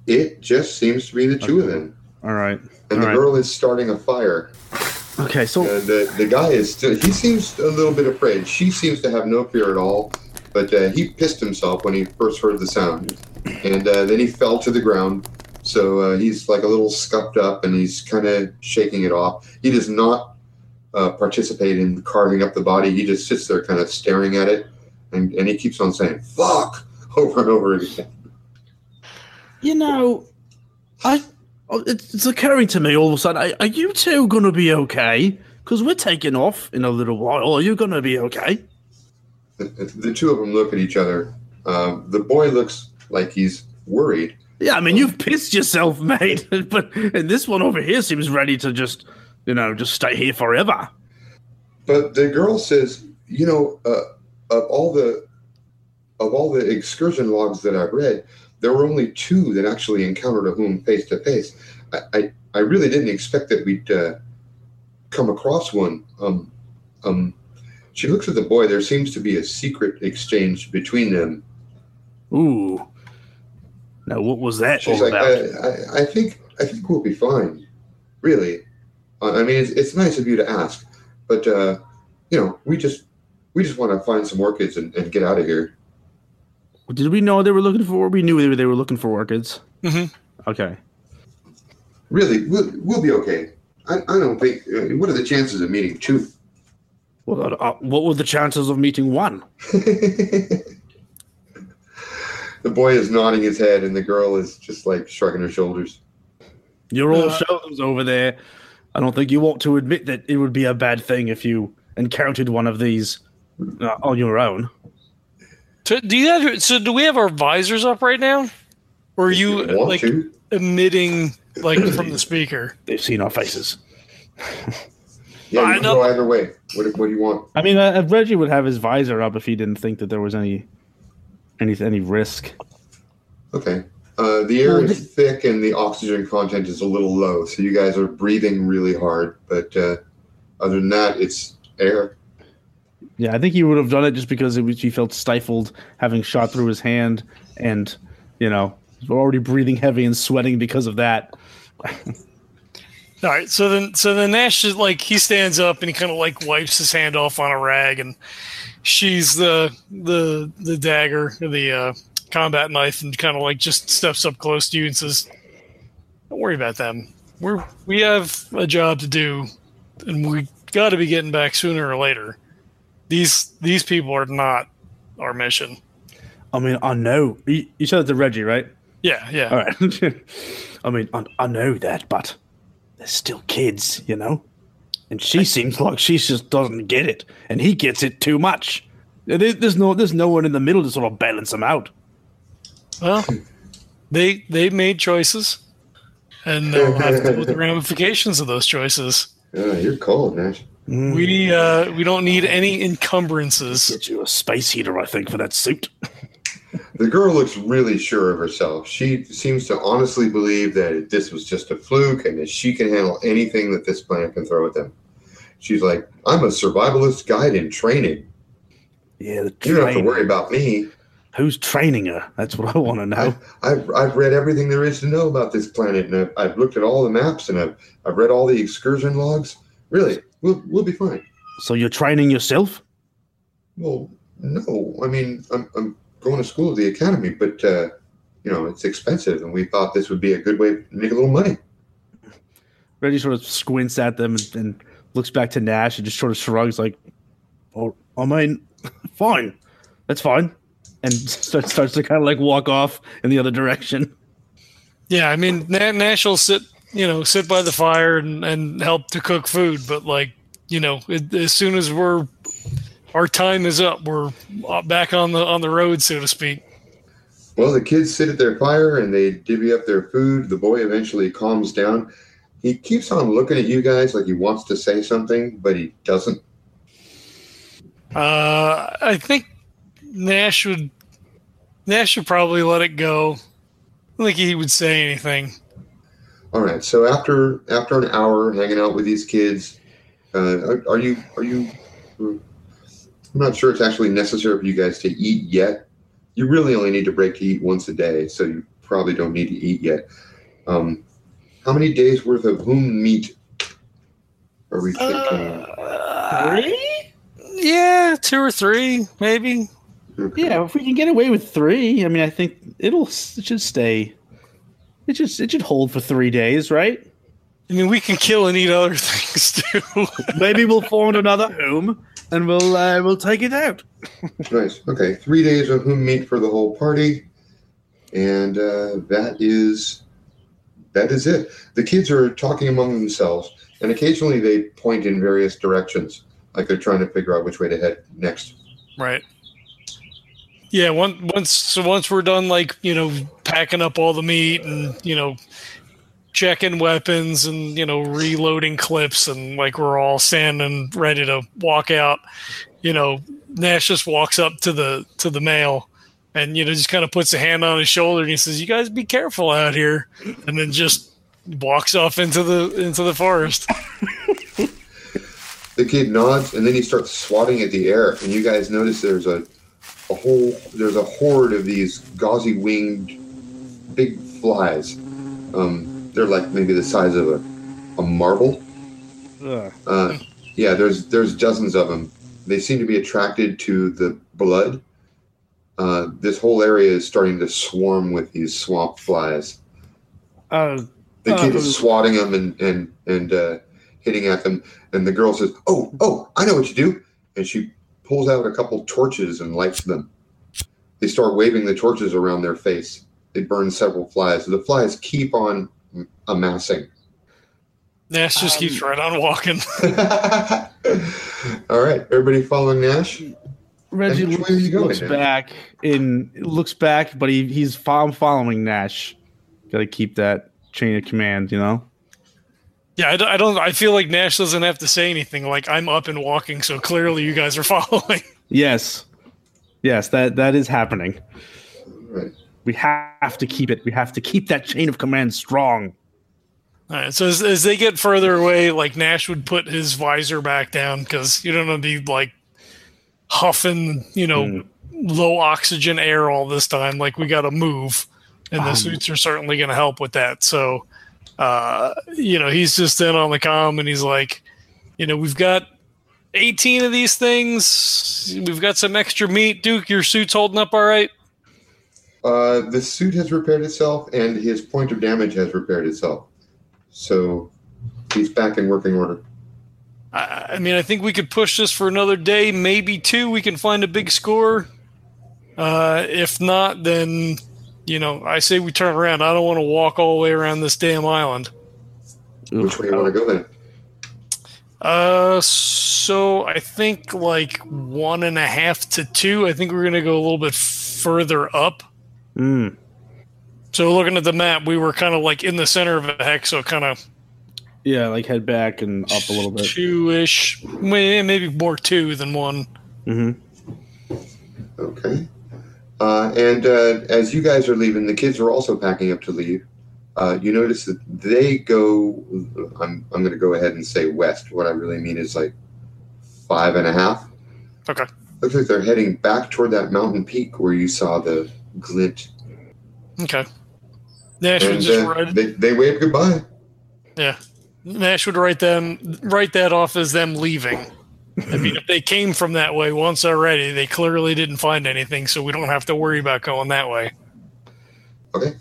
it just seems to be the two of them, All right. and the All right. girl is starting a fire. Okay, so And the, the guy is still, he seems a little bit afraid. She seems to have no fear at all. But uh, he pissed himself when he first heard the sound. And uh, then he fell to the ground. So uh, he's like a little scuffed up and he's kind of shaking it off. He does not uh, participate in carving up the body. He just sits there kind of staring at it. And, and he keeps on saying, fuck, over and over again. you know, I oh, it's, occurring to me all of a sudden. Are, you two gonna be okay? Because we're taking off in a little while. Are you gonna be okay? The, the two of them look at each other. Uh, the boy looks like he's worried. Yeah, I mean, you've pissed yourself, mate. but and this one over here seems ready to just, you know, just stay here forever. But the girl says, you know, uh, of all the of all the excursion logs that I've read, there were only two that actually encountered a whom face to face. I, I I really didn't expect that we'd uh, come across one. Um, um, she looks at the boy. There seems to be a secret exchange between them. Ooh. Now, what was that She's all like, I, about? I, I think I think we'll be fine. Really, I I mean, it's, it's nice of you to ask, but uh, you know, we just we just want to find some orchids and, and get out of here. Did we know they were looking for? We knew they were, they were looking for orchids. Mhm. Okay. Really, we'll, we'll be okay. I, I don't think. Uh, what are the chances of meeting two? Well, uh, what were the chances of meeting one? the boy is nodding his head, and the girl is just like shrugging her shoulders. You're all Uh, shoulders over there. I don't think you want to admit that it would be a bad thing if you encountered one of these uh, on your own. So do you have? So do we have our visors up right now, or are If you like to? emitting like from the speaker? They've seen our faces. Yeah, I you can know- go either way. What, what do you want? I mean, uh, Reggie would have his visor up if he didn't think that there was any any any risk. Okay. Uh, the air is thick and the oxygen content is a little low, so you guys are breathing really hard. But uh, other than that, it's air. Yeah, I think he would have done it just because it was, he felt stifled having shot through his hand, and you know, already breathing heavy and sweating because of that. All right, so then so then Nash is like he stands up and he kind of like wipes his hand off on a rag and she's the the the dagger the uh, combat knife and kind of like just steps up close to you and says, "Don't worry about them. We're we have a job to do, and we got to be getting back sooner or later. These these people are not our mission. I mean, I know you, you said it to Reggie, right? Yeah, yeah. All right. I mean, I, I know that, but they're still kids, you know. And she seems like she just doesn't get it, and he gets it too much. There- There's no, there's no one in the middle to sort of balance them out. Well, they they made choices, and they'll have to deal with the ramifications of those choices." Uh, you're cold, Nash. We uh, we don't need any encumbrances. Get you a space heater, I think, for that suit. The girl looks really sure of herself. She seems to honestly believe that this was just a fluke and that she can handle anything that this planet can throw at them. She's like, I'm a survivalist guide in training. Yeah, the You don't have to worry about me. Who's training her? That's what I want to know. I've, I've read everything there is to know about this planet, and I've, I've looked at all the maps, and I've, I've read all the excursion logs. Really, we'll, we'll be fine. So you're training yourself? Well, no, I mean, I'm, I'm going to school at the academy, but, uh, you know, it's expensive, and we thought this would be a good way to make a little money. Reggie sort of squints at them and, and looks back to Nash and just sort of shrugs, like, "Oh, I mean, fine, that's fine," and starts starts to kind of like walk off in the other direction. Yeah, I mean Na- Nash will sit you know sit by the fire and, and help to cook food, but like you know it, as soon as we're our time is up, we're uh, back on the on the road, so to speak. Well, the kids sit at their fire and they divvy up their food. The boy eventually calms down. He keeps on looking at you guys like he wants to say something, but he doesn't. Uh, I think Nash would Nash should probably let it go. I don't think he would say anything. All right. So after after an hour hanging out with these kids, uh, are, are you are you? I'm not sure it's actually necessary for you guys to eat yet. You really only need to break to eat once a day, so you probably don't need to eat yet. Um, how many days worth of whom meat are we thinking? Uh, Yeah, two or three, maybe. Okay. Yeah, if we can get away with three, I mean, I think it'll it should stay. It just it should hold for three days, right? I mean, we can kill and eat other things too. Maybe we'll find another whom and we'll uh, we'll take it out. Nice. Okay, three days of whom meat for the whole party, and uh, that is that is it. The kids are talking among themselves, and occasionally they point in various directions, like they're trying to figure out which way to head next. Right. Yeah, once once so once we're done like, you know, packing up all the meat and, you know, checking weapons and you know reloading clips and like we're all standing ready to walk out. You know nash just walks up to the to the male and you know just kind of puts a hand on his shoulder and he says you guys be careful out here. And then just walks off into the into the forest. The kid nods and then he starts swatting at the air, and you guys notice there's a a whole there's a horde of these gauzy winged big flies. Um, they're like maybe the size of a, a marble. Uh, yeah, there's there's dozens of them. They seem to be attracted to the blood. Uh, this whole area is starting to swarm with these swamp flies. Uh, The kid Uh, swatting them and and and uh, hitting at them, and the girl says, "Oh, oh, I know what you do," and she pulls out a couple torches and lights them. They start waving the torches around their face. They burn several flies. The flies keep on amassing. nash just keeps Um, right on walking All right, everybody following Nash. Reggie And looks, you going looks now? back in looks back, but he, he's I'm following Nash. Got to keep that chain of command, you know. yeah I don't, I don't i feel like nash doesn't have to say anything like i'm up and walking so clearly you guys are following Yes, yes, that that is happening. Right. We have to keep it. We have to keep that chain of command strong. All right. So as, as they get further away, like Nash would put his visor back down because you don't want to be like huffing, you know, Mm. low oxygen air all this time. Like we got to move, and the Um. suits are certainly going to help with that. So, uh, you know, he's just in on the comm, and he's like, you know, we've got. 18 of these things. We've got some extra meat. Duke, your suit's holding up all right? Uh, the suit has repaired itself, and his point of damage has repaired itself. So he's back in working order. I, I mean, I think we could push this for another day, maybe two. We can find a big score. Uh, if not, then you know, I say we turn around. I don't want to walk all the way around this damn island. Which way do you want to go then? Uh, so I think like one and a half to two. I think we're gonna go a little bit further up. Mm. So looking at the map, we were kind of like in the center of a hex, so kind of Yeah, like head back and up a little bit. two ish, maybe more two than one. Mm-hmm. Okay. Uh, and uh, as you guys are leaving, the kids are also packing up to leave. Uh, you notice that they go. I'm I'm going to go ahead and say west. What I really mean is like five and a half. Okay. Looks like they're heading back toward that mountain peak where you saw the glint. Okay. Nash would And just uh, ride. they they wave goodbye. Yeah, Nash would write them write that off as them leaving. I mean, if they came from that way once already, they clearly didn't find anything, so we don't have to worry about going that way. Okay.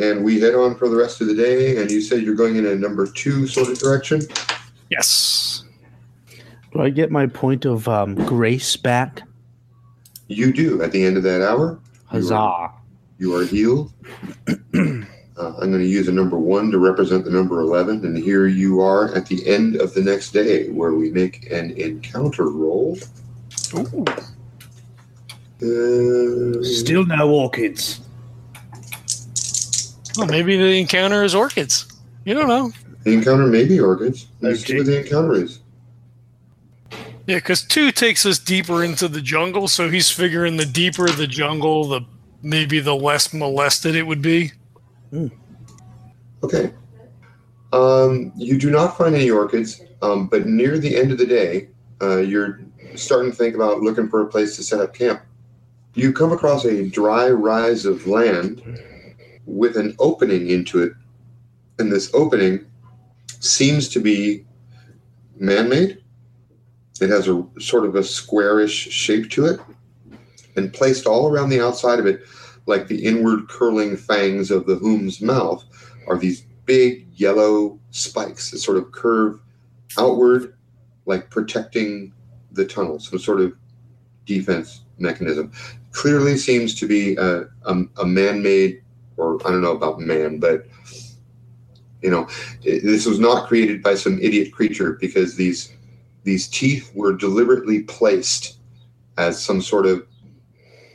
And we head on for the rest of the day. And you said you're going in a number two sort of direction. Yes. Do I get my point of um, grace back? You do at the end of that hour. Huzzah! You are healed. Uh, I'm going to use a number one to represent the number 11. And here you are at the end of the next day where we make an encounter roll. Ooh. Uh, Still no orchids. Well, maybe the encounter is orchids. You don't know. the encounter may be orchids. Let's see what the encounter is. Yeah, because two takes us deeper into the jungle, so he's figuring the deeper the jungle, the maybe the less molested it would be. Okay. Um, you do not find any orchids, um, but near the end of the day, uh, you're starting to think about looking for a place to set up camp. You come across a dry rise of land with an opening into it, and this opening seems to be man made. It has a sort of a squarish shape to it, and placed all around the outside of it, like the inward curling fangs of the whom's mouth, are these big yellow spikes that sort of curve outward, like protecting the tunnel, some sort of defense mechanism. Clearly seems to be a, a, a man made, or I don't know about man, but you know, this was not created by some idiot creature because these these teeth were deliberately placed as some sort of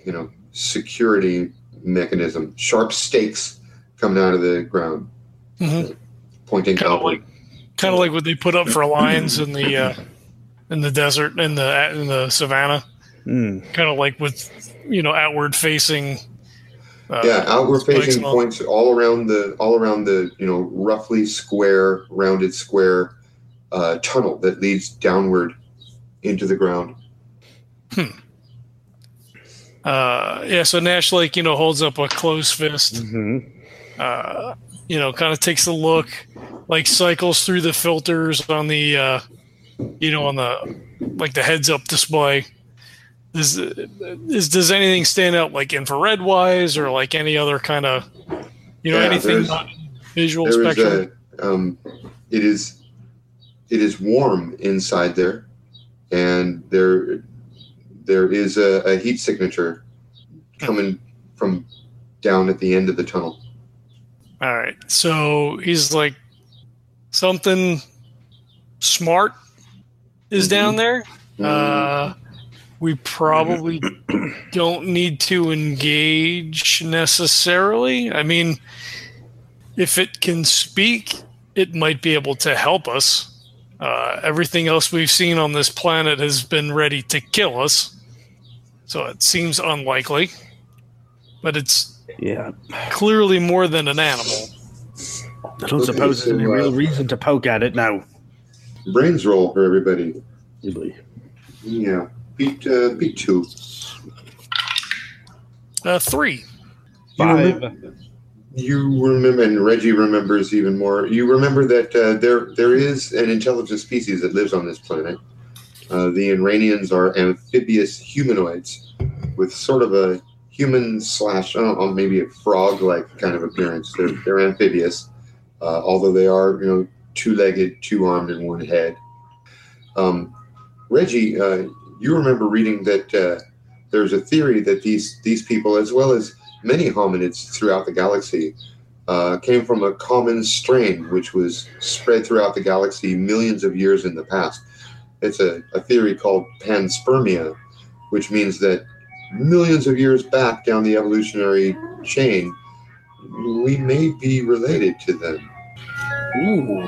you know security mechanism, sharp stakes coming out of the ground. Mhm. pointing Kind of like, kind of like what they put up for lions in the uh, in the desert in the in the savannah. Mm. Kind of like with you know outward facing. Uh, yeah, outward facing and all. points all around the all around the you know roughly square, rounded square uh, tunnel that leads downward into the ground. Uh, yeah, so Nash like you know holds up a closed fist. hmm uh, you know, kind of takes a look, like cycles through the filters on the, uh, you know, on the like the heads up display. Is, is does anything stand out like infrared wise or like any other kind of, you know, Yeah, anything visual spectrum? a um, it is it is warm inside there, and there there is a, a heat signature coming from down at the end of the tunnel. All right, so he's like something smart is Mhm. down there. Mm, Uh, we probably don't need to engage necessarily. I mean, if it can speak, it might be able to help us. Uh, everything else we've seen on this planet has been ready to kill us. So it seems unlikely. But it's Yeah. clearly more than an animal. I don't suppose there's any real reason to poke at it now. brains roll for everybody. Yeah, beat uh, beat two. Uh, three. You Five. remember, you remember, and Reggie remembers even more. You remember that uh, there there is an intelligent species that lives on this planet. Uh, the Iranians are amphibious humanoids with sort of a human slash, I don't know, maybe a frog-like kind of appearance. They're they're amphibious, uh, although they are you know two-legged, two-armed, and one head. Um, Reggie, uh, you remember reading that uh, there's a theory that these these people, as well as many hominids throughout the galaxy uh, came from a common strain which was spread throughout the galaxy millions of years in the past. It's a, a theory called panspermia, which means that millions of years back down the evolutionary chain, we may be related to them. Ooh.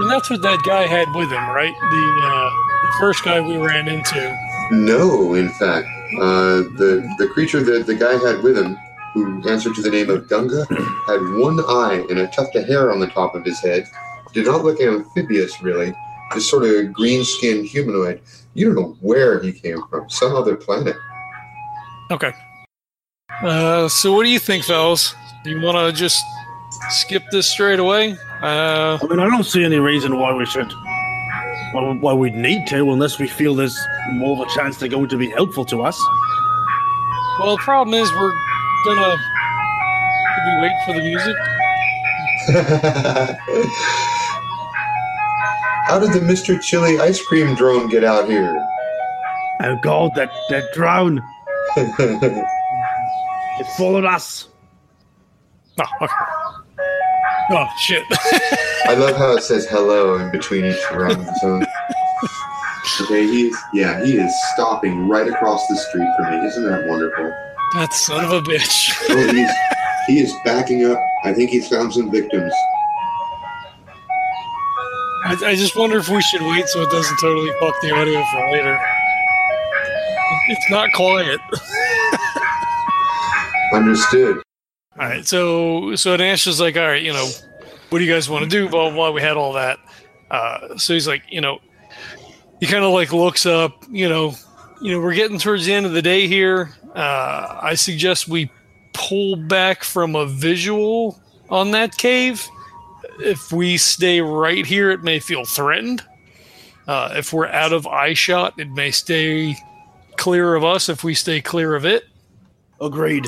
And that's what that guy had with him, right? The, uh, the first guy we ran into. No, in fact, uh, the the creature that the guy had with him, who answered to the name of Gunga, had one eye and a tuft of hair on the top of his head. Did not look amphibious, really. Just sort of green-skinned humanoid. You don't know where he came from. Some other planet. Okay. Uh, so what do you think, fellas? Do you want to just skip this straight away? Uh, I mean, I don't see any reason why we should. Why, why we'd need to, unless we feel there's more of a chance they're going to be helpful to us. well, the problem is we're gonna. Should we wait for the music? How did the Mr. Chili ice cream drone get out here? Oh God, that that drone! It followed us. Oh, okay. Oh shit! I love how it says hello in between each round of the song. Okay, he's yeah, he is stopping right across the street from me. Isn't that wonderful? that son of a bitch. Oh, he's, he is backing up. I think he's found some victims. I, I just wonder if we should wait so it doesn't totally fuck the audio for later. It's not quiet. Understood. All right, so so Nash is like, all right, you know, what do you guys want to do? Blah blah. blah. We had all that. Uh, so he's like, you know, he kind of like looks up. You know, you know, we're getting towards the end of the day here. Uh, I suggest we pull back from a visual on that cave. If we stay right here, it may feel threatened. Uh, if we're out of eye shot, it may stay clear of us. If we stay clear of it, Agreed.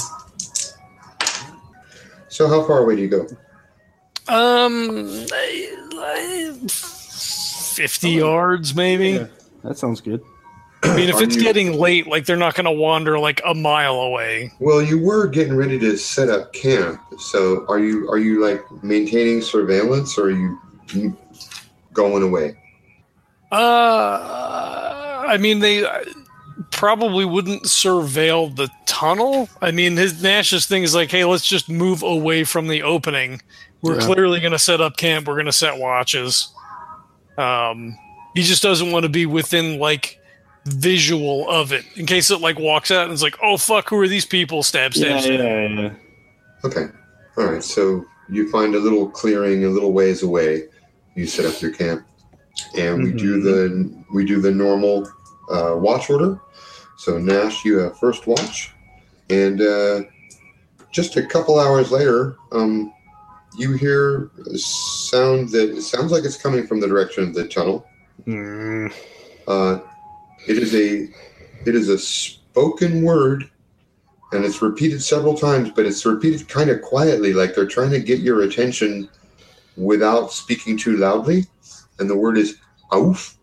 So how far away do you go? Um, I- I- fifty yards maybe. Yeah. That sounds good. I mean, if Are it's you- getting late, like they're not going to wander like a mile away. Well, you were getting ready to set up camp. So are you are you like maintaining surveillance or are you going away? Uh, I mean, they probably wouldn't surveil the tunnel. I mean, his Nash's thing is like, hey, let's just move away from the opening. We're Yeah. clearly going to set up camp. We're going to set watches. Um, he just doesn't want to be within like visual of it in case it like walks out and it's like, oh fuck, who are these people? Stab, stab, Yeah, stab. yeah, yeah. Okay. All right. So you find a little clearing a little ways away. You set up your camp, and we do the we do the normal uh, watch order. So Nash, you have first watch, and uh, just a couple hours later, um, you hear a sound that it sounds like it's coming from the direction of the tunnel. Mm. Uh, it is a it is a spoken word, and it's repeated several times, but it's repeated kind of quietly, like they're trying to get your attention without speaking too loudly. And the word is "auf,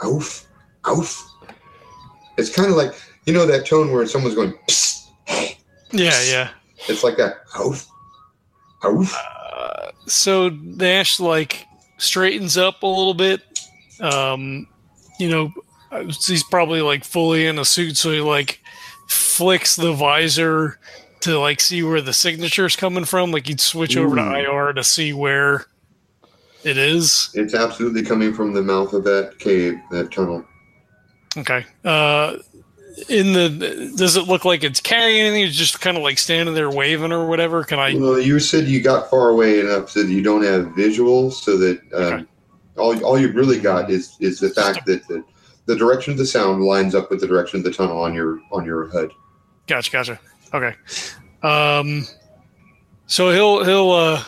auf, auf." It's kind of like you know that tone where someone's going, Psst, "Hey." Yeah, yeah. It's like that "auf, auf." So Nash like straightens up a little bit. Um, you know, he's probably like fully in a suit, so he like flicks the visor to like see where the signature's coming from. Like he'd switch over to IR to see where it is. It's absolutely coming from the mouth of that cave, that tunnel. Okay. Uh, in the does it look like it's carrying anything? It's just kind of like standing there waving or whatever. Can I? Well, you said you got far away enough so that you don't have visuals, so that um, Okay. all all you've really got is is the fact that the, the direction of the sound lines up with the direction of the tunnel on your on your HUD. Gotcha, gotcha. Okay. Um, so he'll he'll uh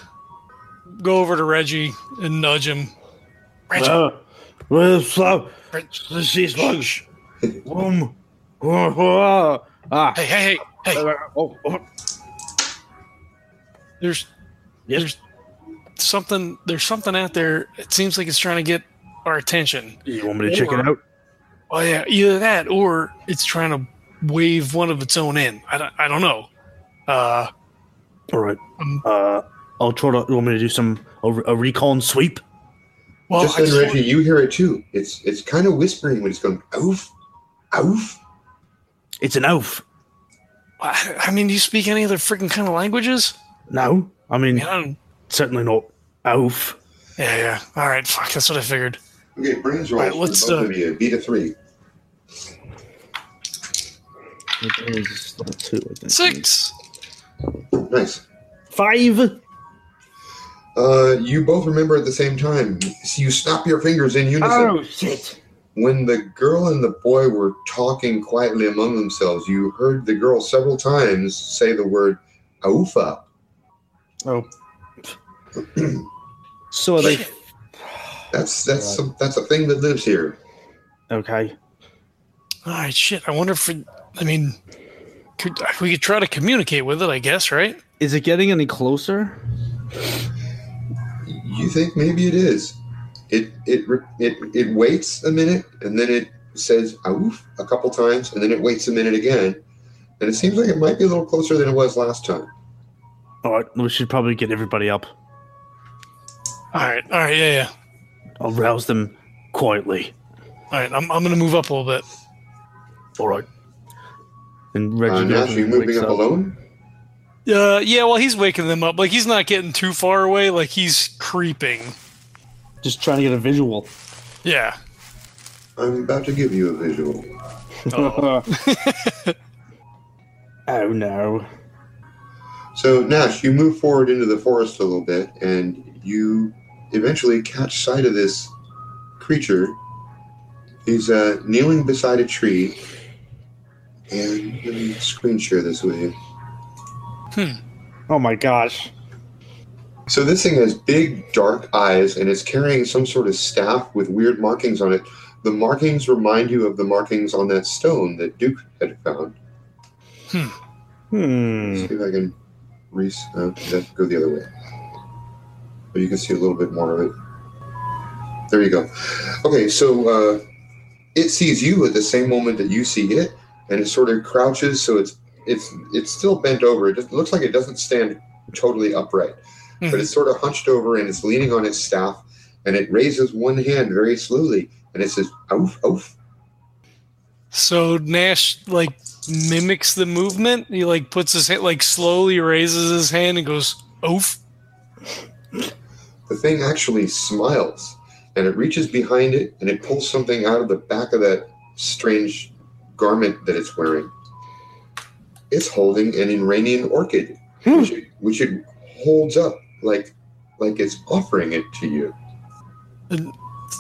go over to Reggie and nudge him. Reggie, Uh, well, so, Reg- this is lunch. Uh, ah, hey, hey, hey, hey! uh, oh, oh, There's yes. there's something there's something out there. It seems like it's trying to get our attention. You want me to check it out? Oh yeah, either that or it's trying to wave one of its own in. I don't, I don't know. Uh, All right. Um, Uh, I'll try to. You want me to do some a, a recon sweep? well, just I then, just Reggie, you hear it too. It's it's kind of whispering when it's going oof, oof. It's an oath. I, I mean, do you speak any other freaking kind of languages? No, I mean I don't, certainly not oath. yeah, yeah. All right, fuck. That's what I figured. Okay, brains rolls All right, for let's, both uh, of you. Beat a three. It is level two, Six. Nice. Five. Uh, you both remember at the same time. So you snap your fingers in unison. Oh shit! When the girl and the boy were talking quietly among themselves, you heard the girl several times say the word "aufa." Oh. so are they That's that's a, that's a thing that lives here. okay? All right, shit. I wonder if it, I mean, could we could try to communicate with it? I guess, right? Is it getting any closer? You think maybe it is? It it it it waits a minute and then it says "oof" a couple times and then it waits a minute again, and it seems like it might be a little closer than it was last time. All right, we should probably get everybody up. All right, all right, yeah, yeah. I'll rouse them quietly. All right, I'm I'm gonna move up a little bit. All right. And Reggie Uh, goes Nash, are you moving wakes up alone? Uh, yeah. Well, he's waking them up. Like he's not getting too far away. Like he's creeping. Just trying to get a visual. Yeah. I'm about to give you a visual. Oh. oh no. So Nash, you move forward into the forest a little bit, and you eventually catch sight of this creature. He's uh, kneeling beside a tree, and let me screen share this with you. Hmm. Oh my gosh. So this thing has big, dark eyes, and it's carrying some sort of staff with weird markings on it. The markings remind you of the markings on that stone that Duke had found. Hmm. See if I can re- uh, go the other way. But you can see a little bit more of it. There you go. Okay, so uh, it sees you at the same moment that you see it, and it sort of crouches, so it's it's it's still bent over. It, just, looks like it doesn't stand totally upright, but it's sort of hunched over and it's leaning on its staff, and it raises one hand very slowly, and it says "oof oof." So Nash like mimics the movement. He like puts his hand, like slowly raises his hand and goes, "Oof." The thing actually smiles and it reaches behind it and it pulls something out of the back of that strange garment that it's wearing. It's holding an Iranian orchid, Hmm. which, it, which it holds up like like it's offering it to you.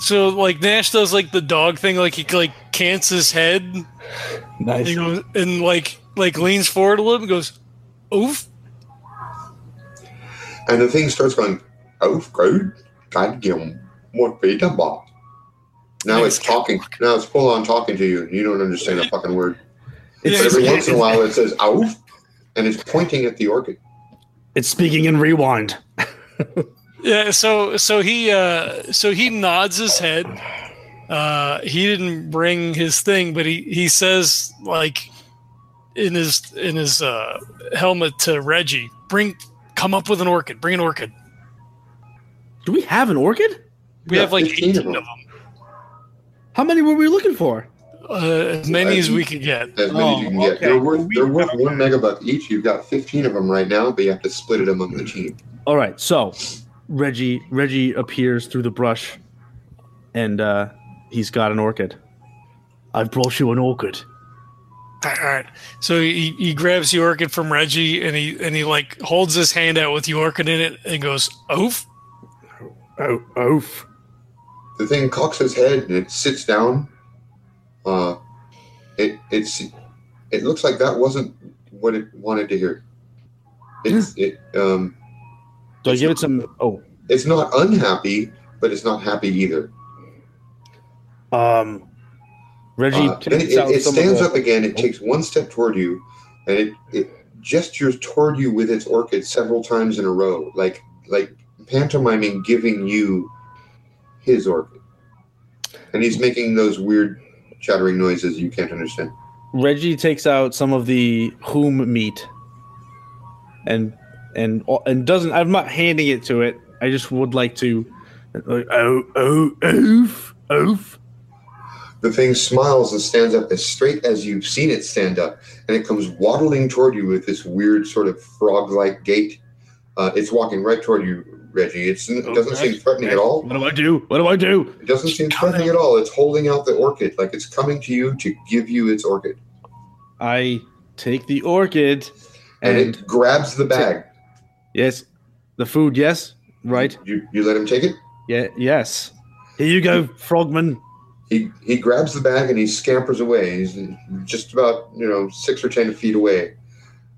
So like Nash does like the dog thing, like he like cants his head Nice. he goes, and like like leans forward a little and goes, "Oof." And the thing starts going, oh, good, God, give more beta ball. Now it's talking. Now it's full on talking to you. and You don't understand a fucking word. Yeah, But every once in a while it says, "Oof," and it's pointing at the orchid. It's speaking in rewind. Yeah, so so he uh so he nods his head. Uh he didn't bring his thing, but he he says like in his in his uh helmet to Reggie, bring come up with an orchid, bring an orchid. Do we have an orchid? We Yeah, have like 15 18 of of them. them. How many were we looking for? Uh, as many as we could get. As many as you can get. Oh, okay. They're worth they're worth have- one megabuck each. You've got fifteen of them right now, but you have to split it among the team. All right, so Reggie Reggie appears through the brush, and uh, he's got an orchid. I've brought you an orchid. All right. So he, he grabs the orchid from Reggie and he and he like holds his hand out with the orchid in it and goes, "Oof." Oh, oof! The thing cocks its head and it sits down. Uh, it it's it looks like that wasn't what it wanted to hear. It's it um Do I give it some? Oh, it's not unhappy, but it's not happy either. um, Reggie Uh, it, it stands up again. It takes one step toward you, and it, it gestures toward you with its orchid several times in a row, like like pantomiming giving you his orchid. And he's making those weird chattering noises you can't understand. Reggie takes out some of the whom meat, and and and doesn't. I'm not handing it to it. I just would like to. Like, oh oh oof oof. The thing smiles and stands up as straight as you've seen it stand up, and it comes waddling toward you with this weird sort of frog-like gait. Uh, it's walking right toward you, Reggie. It doesn't Okay. seem threatening at all. What do I do? What do I do? It doesn't seem threatening at all. It's holding out the orchid like it's coming to you to give you its orchid. I take the orchid, And, and it grabs the bag. yes, the food. Yes, right. You, you let him take it? Yeah, yes. Here you go, frogman. He, he grabs the bag and he scampers away. He's just about, you know, six or ten feet away.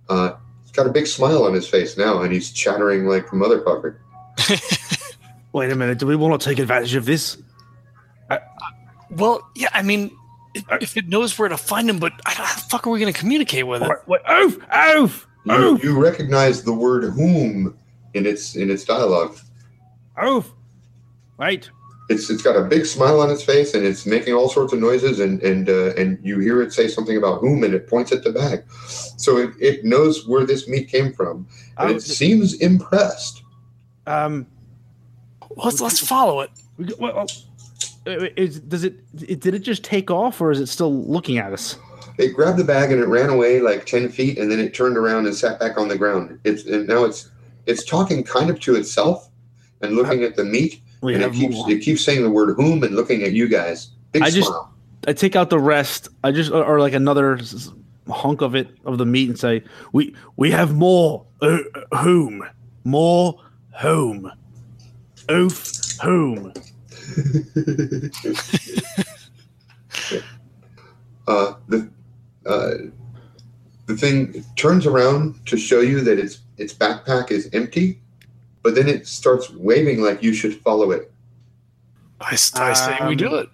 Uh, he's got a big smile on his face now and he's chattering like a motherfucker. Wait a minute. Do we want to take advantage of this? Well, yeah, I mean, it, if it knows where to find him, but how the fuck are we going to communicate with it? Wait, oof, oof, You, oof, you recognize the word whom in its in its dialogue. oof. Wait. It's it's got a big smile on its face and it's making all sorts of noises and and uh, and you hear it say something about whom and it points at the bag. So it, it knows where this meat came from and it seems impressed. Um. Let's let's follow it. we well, oh, uh, Is, does it, it? Did it just take off, or is it still looking at us? It grabbed the bag and it ran away like ten feet, and then it turned around and sat back on the ground. It's and now it's it's talking kind of to itself and looking at the meat, We and it keeps more. it keeps saying the word whom and looking at you guys. Big I just- I take out the rest. I just or, or like another hunk of it of the meat and say, "We we have more. Uh, whom more whom oof home. uh, the uh, the thing turns around to show you that its its backpack is empty, but then it starts waving like you should follow it. I say we Um, do it.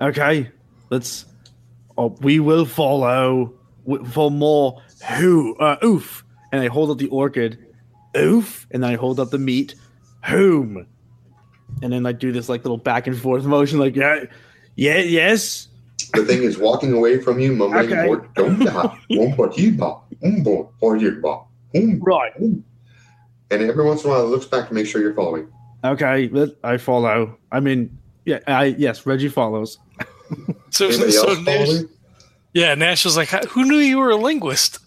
Okay, let's. Oh, we will follow for more who uh, oof, and I hold up the orchid, oof, and then I hold up the meat, whom, and then I do this like little back and forth motion, like yeah, yeah, yes, The thing is walking away from you, mumbling, Okay. "Don't die, Wompa-tiba, umbo, or-yiba, um." right, And every once in a while, it looks back to make sure you're following. okay, I follow. I mean, yeah, I yes, Reggie follows. So Anybody so else Nash, following? Yeah, Nash was like, "Who knew you were a linguist?"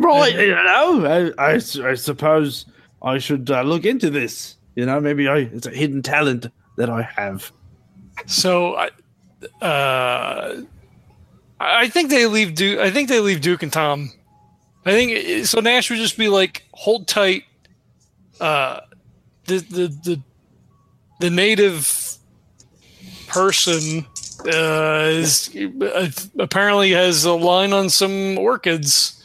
Right, you know, I, I, I suppose I should uh, look into this. You know, maybe I it's a hidden talent that I have. So I, uh, I think they leave Duke. I think they leave Duke and Tom. I think so. Nash would just be like, "Hold tight." Uh, the the the the native person uh, is uh, apparently has a line on some orchids.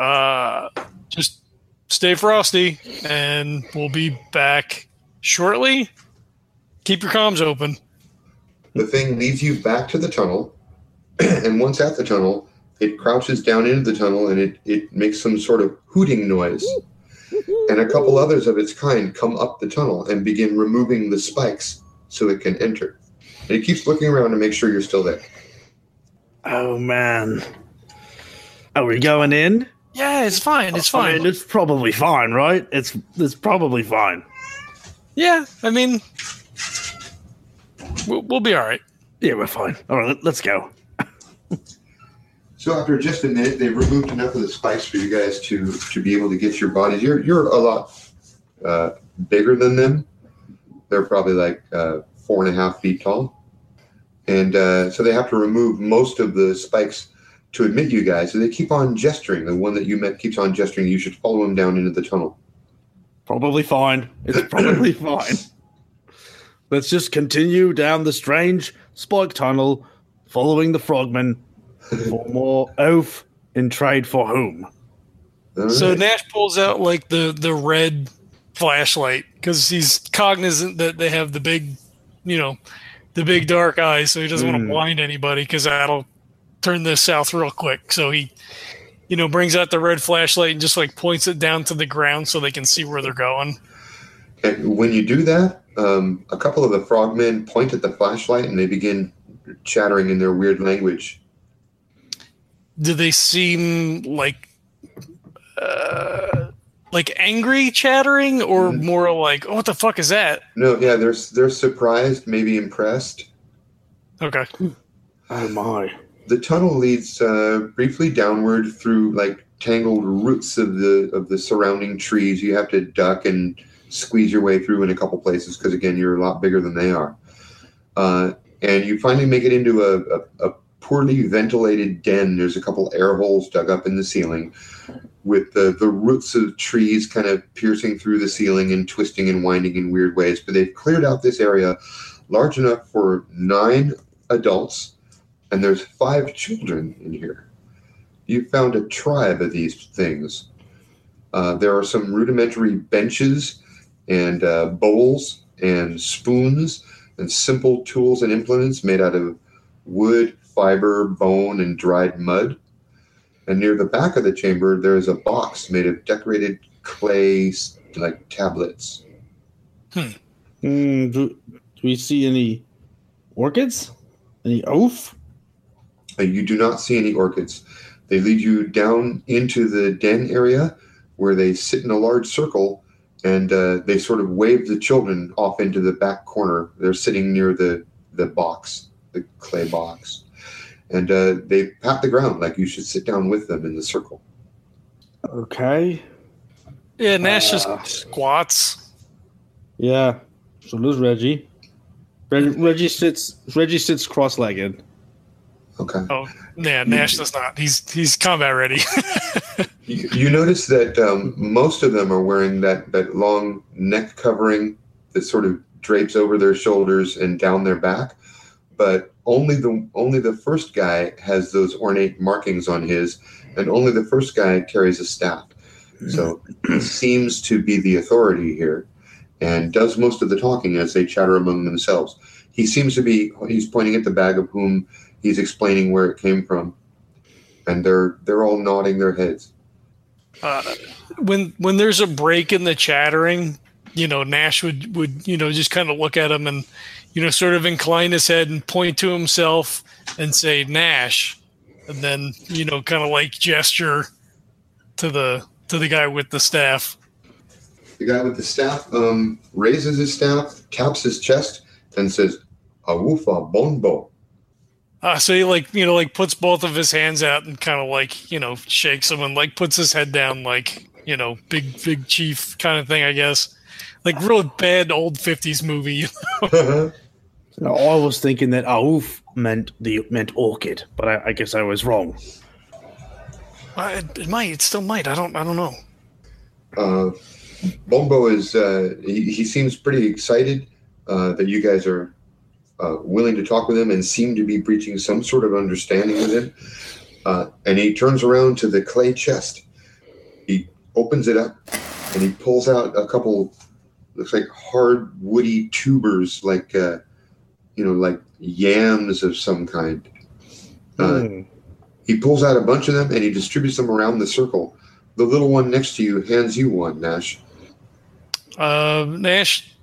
Uh, just stay frosty, and we'll be back shortly. Keep your comms open. The thing leads you back to the tunnel, and once at the tunnel, it crouches down into the tunnel and it, it makes some sort of hooting noise. And a couple others of its kind come up the tunnel and begin removing the spikes so it can enter. And it keeps looking around to make sure you're still there. Oh man, are we going in? Yeah, it's fine. It's I fine. mean, it's probably fine, right? It's it's probably fine. yeah, I mean, we'll, we'll be all right. Yeah, we're fine. All right, let, let's go. So after just a minute, they've removed enough of the spikes for you guys to to be able to get your bodies. You're you're a lot uh, bigger than them. They're probably like uh, four and a half feet tall, and uh, so they have to remove most of the spikes to admit you guys. So they keep on gesturing. The one that you met keeps on gesturing. You should follow him down into the tunnel. Probably fine. It's probably fine. Let's just continue down the strange spike tunnel, following the frogman for more oof in trade for whom. All So. Nash pulls out like the the red flashlight because he's cognizant that they have the big, you know, the big dark eyes, so he doesn't want Mm. to blind anybody because that'll turn this south real quick. So he, you know, brings out the red flashlight and just like points it down to the ground so they can see where they're going. And when you do that, um, a couple of the frogmen point at the flashlight and they begin chattering in their weird language. Do they seem like, uh, like angry chattering, or Mm. more like, oh, what the fuck is that? No, yeah, they're they're surprised, maybe impressed. Okay. Oh my. The tunnel leads uh, briefly downward through like tangled roots of the of the surrounding trees. You have to duck and squeeze your way through in a couple places because again, you're a lot bigger than they are. Uh, and you finally make it into a, a, a poorly ventilated den. There's a couple air holes dug up in the ceiling, with the the roots of trees kind of piercing through the ceiling and twisting and winding in weird ways. But they've cleared out this area large enough for nine adults, and there's five children in here. You found a tribe of these things. Uh, there are some rudimentary benches and uh, bowls and spoons and simple tools and implements made out of wood, fiber, bone, and dried mud. And near the back of the chamber, there is a box made of decorated clay, like tablets. Hmm, do, do we see any orchids? Any oof? Uh, you do not see any orchids. They lead you down into the den area where they sit in a large circle and uh, they sort of wave the children off into the back corner. They're sitting near the, the box, the clay box. And uh, they pat the ground like you should sit down with them in the circle. Okay. Yeah, Nash Uh. just squats. Yeah. So does Reggie. Reg- Reggie sits. Reggie sits cross-legged. Okay. Oh, yeah, Nash does not. He's he's combat ready. You, you notice that um, most of them are wearing that, that long neck covering that sort of drapes over their shoulders and down their back, but only the only the first guy has those ornate markings on his, and only the first guy carries a staff. So he seems to be the authority here, and does most of the talking as they chatter among themselves. He seems to be he's pointing at the bag of whom he's explaining where it came from, and they're they're all nodding their heads. uh, when when there's a break in the chattering, you know, Nash would would you know just kind of look at him and you know sort of incline his head and point to himself and say Nash, and then you know kind of like gesture to the to the guy with the staff. The guy with the staff um, raises his staff, taps his chest, and says, Awufa Bonbo. Uh, so he like you know like puts both of his hands out and kind of like you know shakes them and like puts his head down like you know big big chief kind of thing I guess like real bad old fifties movie. you No, I was thinking that Aouf meant the meant orchid, but I, I guess I was wrong. Uh, it, it might it still might I don't I don't know. Uh, Bombo is uh, he, he seems pretty excited uh, that you guys are uh, willing to talk with him and seem to be breaching some sort of understanding with him. Uh, and he turns around to the clay chest. He opens it up and he pulls out a couple looks like hard woody tubers like uh, you know like yams of some kind. Uh, Hmm. he pulls out a bunch of them and he distributes them around the circle. The little one next to you hands you one, Nash. Uh, Nash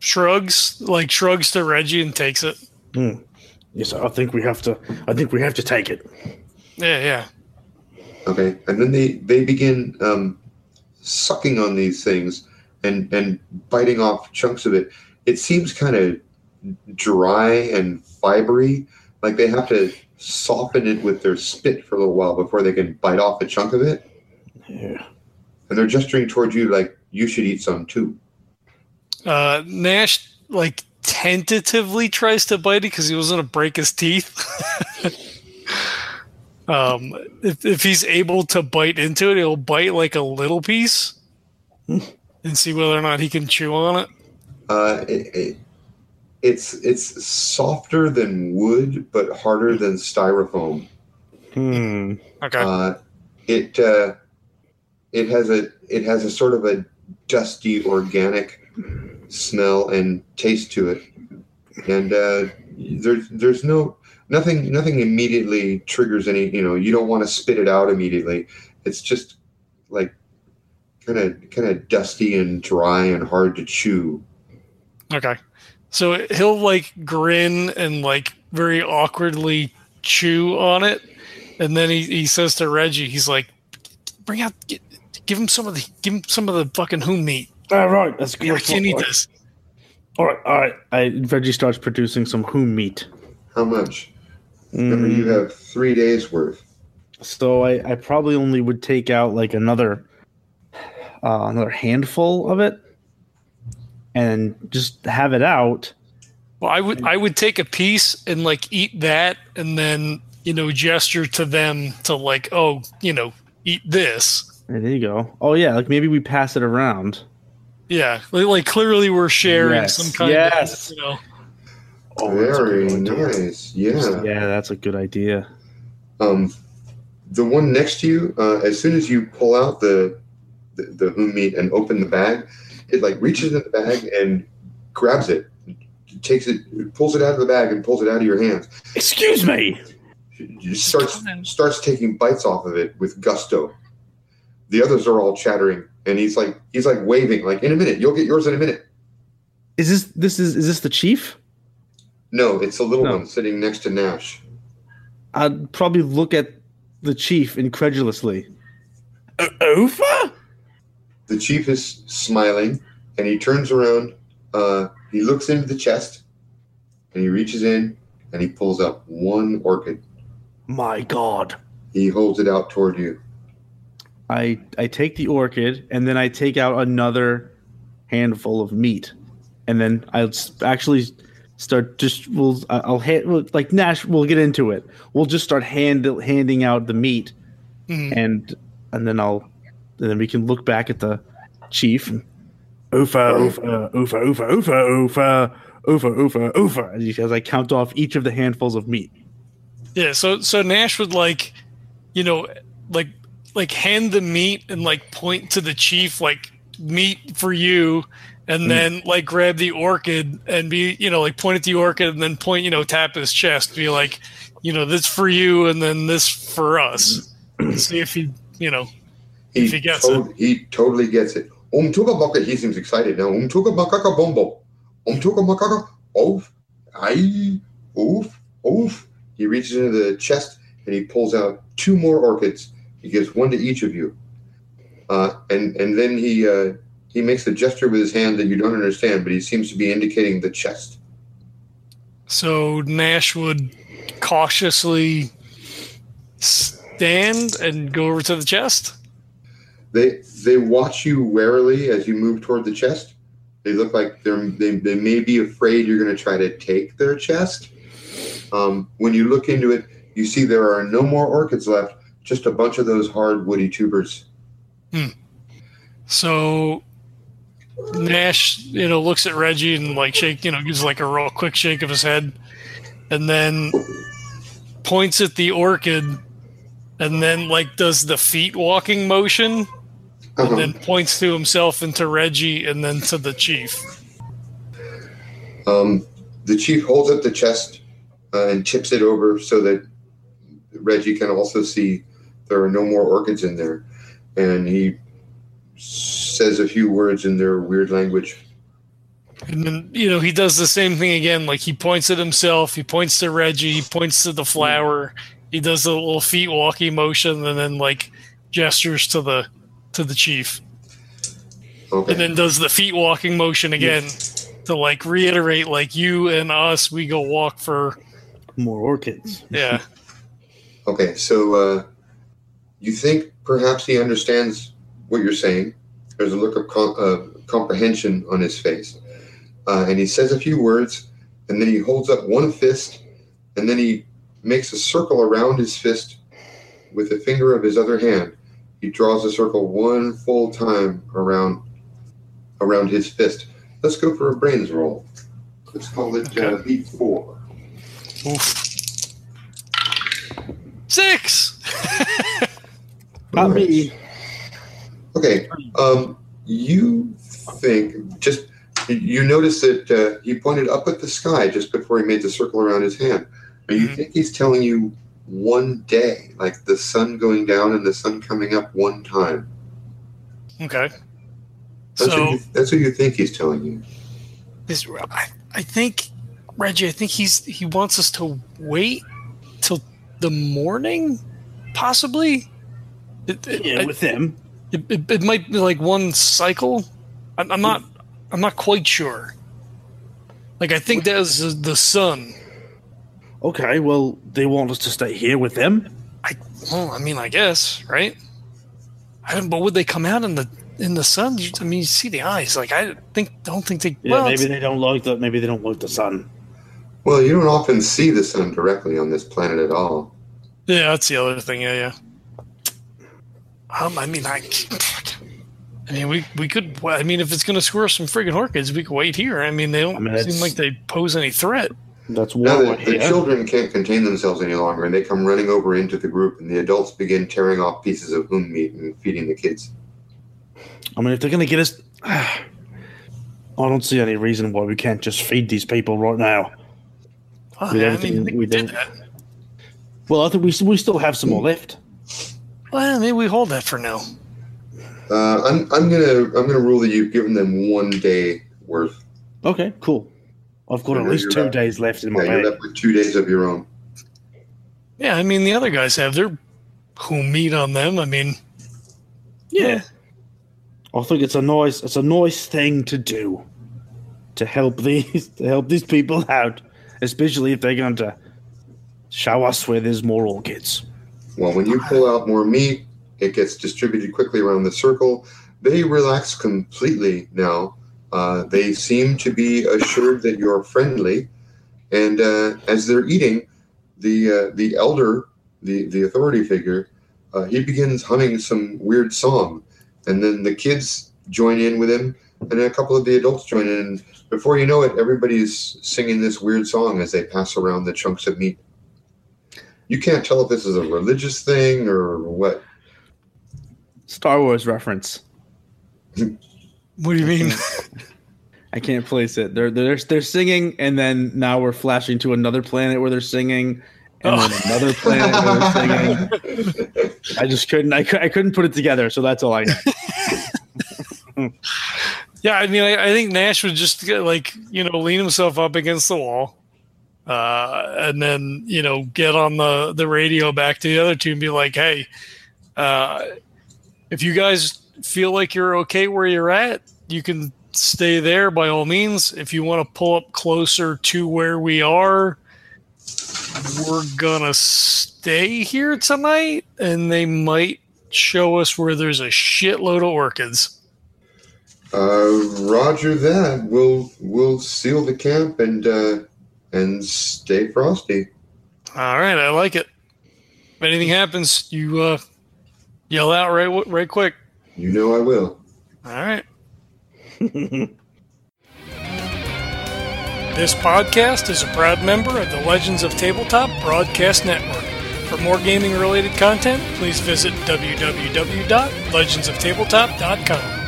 shrugs like shrugs to Reggie and takes it. Yes, I think we have to. I think we have to take it. Yeah yeah. Okay, and then they they begin um, sucking on these things and and biting off chunks of it. It seems kind of dry and fibery, like they have to soften it with their spit for a little while before they can bite off a chunk of it. Yeah. And they're gesturing toward you like you should eat some too. Uh, Nash like tentatively tries to bite it because he was going to break his teeth. um, if, if he's able to bite into it, he'll bite like a little piece and see whether or not he can chew on it. Uh, it, it, it's it's softer than wood, but harder than styrofoam. Hmm. Okay. Uh, it uh, it has a it has a sort of a dusty organic smell and taste to it, and uh, there's there's no nothing nothing immediately triggers any you know you don't want to spit it out immediately. It's just like kind of kind of dusty and dry and hard to chew. Okay. So he'll like grin and like very awkwardly chew on it. And then he, he says to Reggie, he's like, bring out, get, give him some of the, give him some of the fucking whom meat. All right, that's good. Yeah, I can't eat this. All right, all right. I, Reggie starts producing some whom meat. How much? Remember, you Mm, have three days worth. so I, I probably only would take out like another uh, another handful of it, and just have it out. Well, I would, I would take a piece and like eat that and then, you know, gesture to them to like, oh, you know, eat this. There you go. Oh yeah, like maybe we pass it around. Yeah. Like, like clearly we're sharing Yes, some kind yes. of, you know, Oh, Very nice. Yeah. Yeah, that's a good idea. Um, the one next to you, uh, as soon as you pull out the the, the whom meat and open the bag, it like reaches in the bag and grabs it, takes it, pulls it out of the bag and pulls it out of your hands. Excuse me. It starts starts taking bites off of it with gusto. The others are all chattering, and he's like he's like waving, like in a minute, you'll get yours in a minute. Is this this is is this the chief? No, it's the little No. one sitting next to Nash. I'd probably look at the chief incredulously. O- Ofa? The chief is smiling, and he turns around. Uh, he looks into the chest, and he reaches in, and he pulls up one orchid. My God. He holds it out toward you. I I take the orchid and then I take out another handful of meat, and then I'll actually start just we'll I'll hand like Nash. We'll get into it. We'll just start hand handing out the meat, Mhm. and and then I'll and then we can look back at the chief. And, Oofa, oofa, oofa, oofa, oofa, oofa, oofa, oofa, oofa, as you- as I count off each of the handfuls of meat. Yeah, so so Nash would like, you know, like like hand the meat and like point to the chief like meat for you and mm. then like grab the orchid and be you know like point at the orchid and then point you know tap his chest be like you know this for you and then this for us mm. see if he you know He, If he gets to- he totally gets it. Baka, he seems excited now. Umtuka makaka bombo. Umtuka makaka. Oof. Aye. Oof. Oof. He reaches into the chest and he pulls out two more orchids. He gives one to each of you. Uh, and and then he uh, he makes a gesture with his hand that you don't understand, but he seems to be indicating the chest. so Nash would cautiously stand and go over to the chest. They they watch you warily as you move toward the chest. They look like they're they, they may be afraid you're going to try to take their chest. Um, when you look into it, you see there are no more orchids left, just a bunch of those hard woody tubers. So Nash, you know, looks at Reggie and like shake, you know, gives like a real quick shake of his head, and then points at the orchid, and then like does the feet walking motion, Uh-huh. and then points to himself and to Reggie, and then to the chief. Um, the chief holds up the chest uh, and tips it over so that Reggie can also see there are no more orchids in there. And he says a few words in their weird language. And then, you know, he does the same thing again. Like he points at himself, he points to Reggie, he points to the flower, he does a little feet walking motion, and then like gestures to the to the chief. Okay. And then does the feet walking motion again to like reiterate like you and us, we go walk for More orchids. yeah. Okay, so uh, you think perhaps he understands what you're saying. There's a look of com- uh, comprehension on his face. Uh, and he says a few words, and then he holds up one fist, and then he makes a circle around his fist with the finger of his other hand. He draws a circle one full time around around his fist. Let's go for a brains roll. Let's call it uh, beat four. Oof. Six. Not me. Okay. Um, you think just you notice that uh, he pointed up at the sky just before he made the circle around his hand. And you Mhm. think he's telling you one day, like the sun going down and the sun coming up one time. Okay. That's, So what, you, that's what you think he's telling you. This, I, I think, Reggie, I think he's he wants us to wait till the morning, possibly. It, it, Yeah, I- with them. it, it, it might be like one cycle. I'm, I'm not. I'm not quite sure. Like I think that was the sun. Okay, well, they want us to stay here with them. I well, I mean, I guess, right? I don't, but would they come out in the in the sun? You- I mean, you see the eyes. Like I think, don't think they. Yeah, well, maybe they don't like the maybe they don't like the sun. Well, you don't often see the sun directly on this planet at all. Yeah, that's the other thing. Yeah, yeah. Um, I mean, I, I mean, we we could. I mean, if it's going to score some friggin' orchids, we could wait here. I mean, they don't I mean, seem that's- like they pose any threat. That's Now one the, the children can't contain themselves any longer, and they come running over into the group, and the adults begin tearing off pieces of whom meat and feeding the kids. I mean, if they're gonna get us, I don't see any reason why we can't just feed these people right now. Oh, With yeah, I everything mean, I think we we did that. Well, I think we we still have some more left. Well, maybe we hold that for now. Uh, I'm, I'm gonna I'm gonna rule that you've given them one day worth. Okay, cool. I've got Yeah, at least two right. days left in Yeah, my you're bag. left with two days of your own. Yeah, I mean, the other guys have their whom meat on them. I mean, yeah, I think it's a nice it's a nice thing to do to help these to help these people out, especially if they're going to show us where there's more orchids. Well, when you pull out more meat, it gets distributed quickly around the circle. They relax completely now. Uh, they seem to be assured that you're friendly, and uh, as they're eating, the uh, the elder, the the authority figure, uh, he begins humming some weird song, and then the kids join in with him, and then a couple of the adults join in. And before you know it, everybody's singing this weird song as they pass around the chunks of meat. You can't tell if this is a religious thing or what. Star Wars reference. what do you mean? I can't place it. They're they're they're singing, and then now we're flashing to another planet where they're singing, and then Oh. another planet where they're singing. I just couldn't. I, I couldn't put it together, so that's all I got. yeah, I mean, I, I think Nash would just get, like you know lean himself up against the wall, uh, and then you know get on the the radio back to the other two and be like, hey, uh, if you guys feel like you're okay where you're at, you can stay there by all means. If you want to pull up closer to where we are, we're gonna stay here tonight, and they might show us where there's a shitload of orchids. Uh, Roger that. We'll we'll seal the camp and uh, and stay frosty. All right, I like it. If anything happens, you uh, yell out right right quick. You know I will. All right. this podcast is a proud member of the Legends of Tabletop Broadcast Network. For more gaming related content, please visit www.legendsoftabletop.com.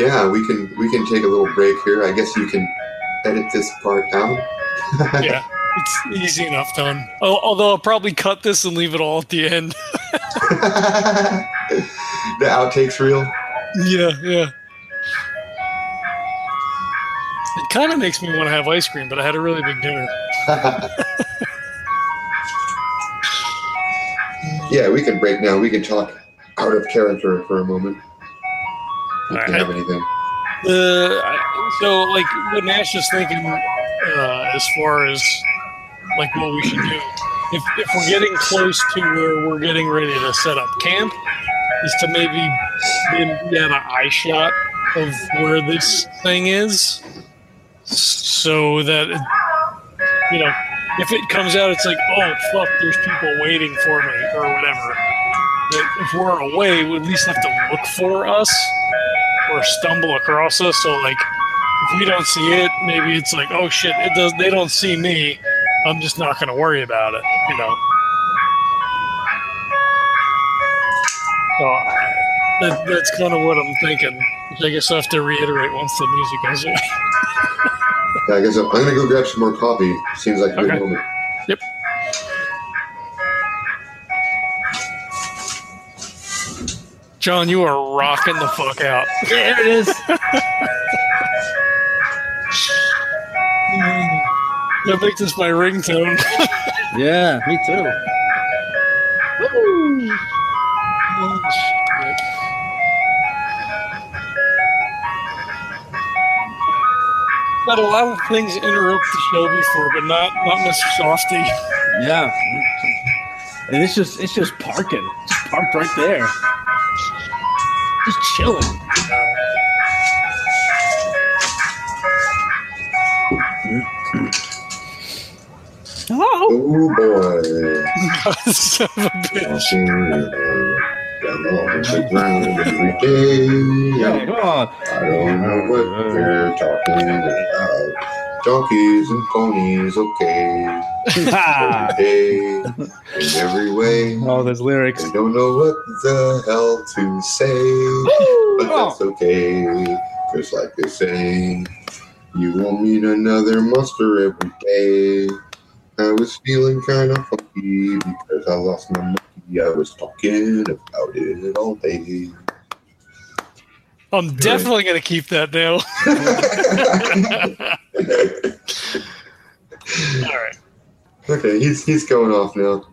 Yeah, we can we can take a little break here. I guess you can edit this part out. yeah, it's easy enough done. Although I'll probably cut this and leave it all at the end. the outtakes reel. yeah, yeah. It kind of makes me want to have ice cream, but I had a really big dinner. yeah, we can break now. We can talk out of character for a moment. If you have anything. The I- so like what Nash is thinking uh, as far as like what we should do. If if we're getting close to where we're getting ready to set up camp, is to maybe then get an eye shot of where this thing is, so that it, you know if it comes out, it's like oh fuck, there's people waiting for me or whatever. That if we're away, we at least have to look for us or stumble across us. So like, if we don't see it, maybe it's like, oh shit, it does. They don't see me. I'm just not going to worry about it. You know. So that, that's kind of what I'm thinking. I guess I have to reiterate once the music goes away. Yeah, I guess I'm, I'm gonna go grab some more coffee. Seems like a good Okay. moment. Yep. John, you are rocking the fuck out. There it is. That makes this my ringtone. yeah, me too. But a lot of things interrupt the show before, but not not Mr. Softee. Yeah. And it's just it's just parking. Just parked right there. Just chilling. Hello. Oh boy. Son of a bitch. Walking along the ground every day. Yeah, come on. I don't know what they're talking about. Donkeys and ponies, okay. Every day, in every way. oh, those lyrics. I don't know what the hell to say, but that's oh. okay. Cause like they say, you won't meet another monster every day. I was feeling kind of funky because I lost my monkey. I was talking about it all day. I'm definitely gonna keep that now. All right. okay, he's he's going off now.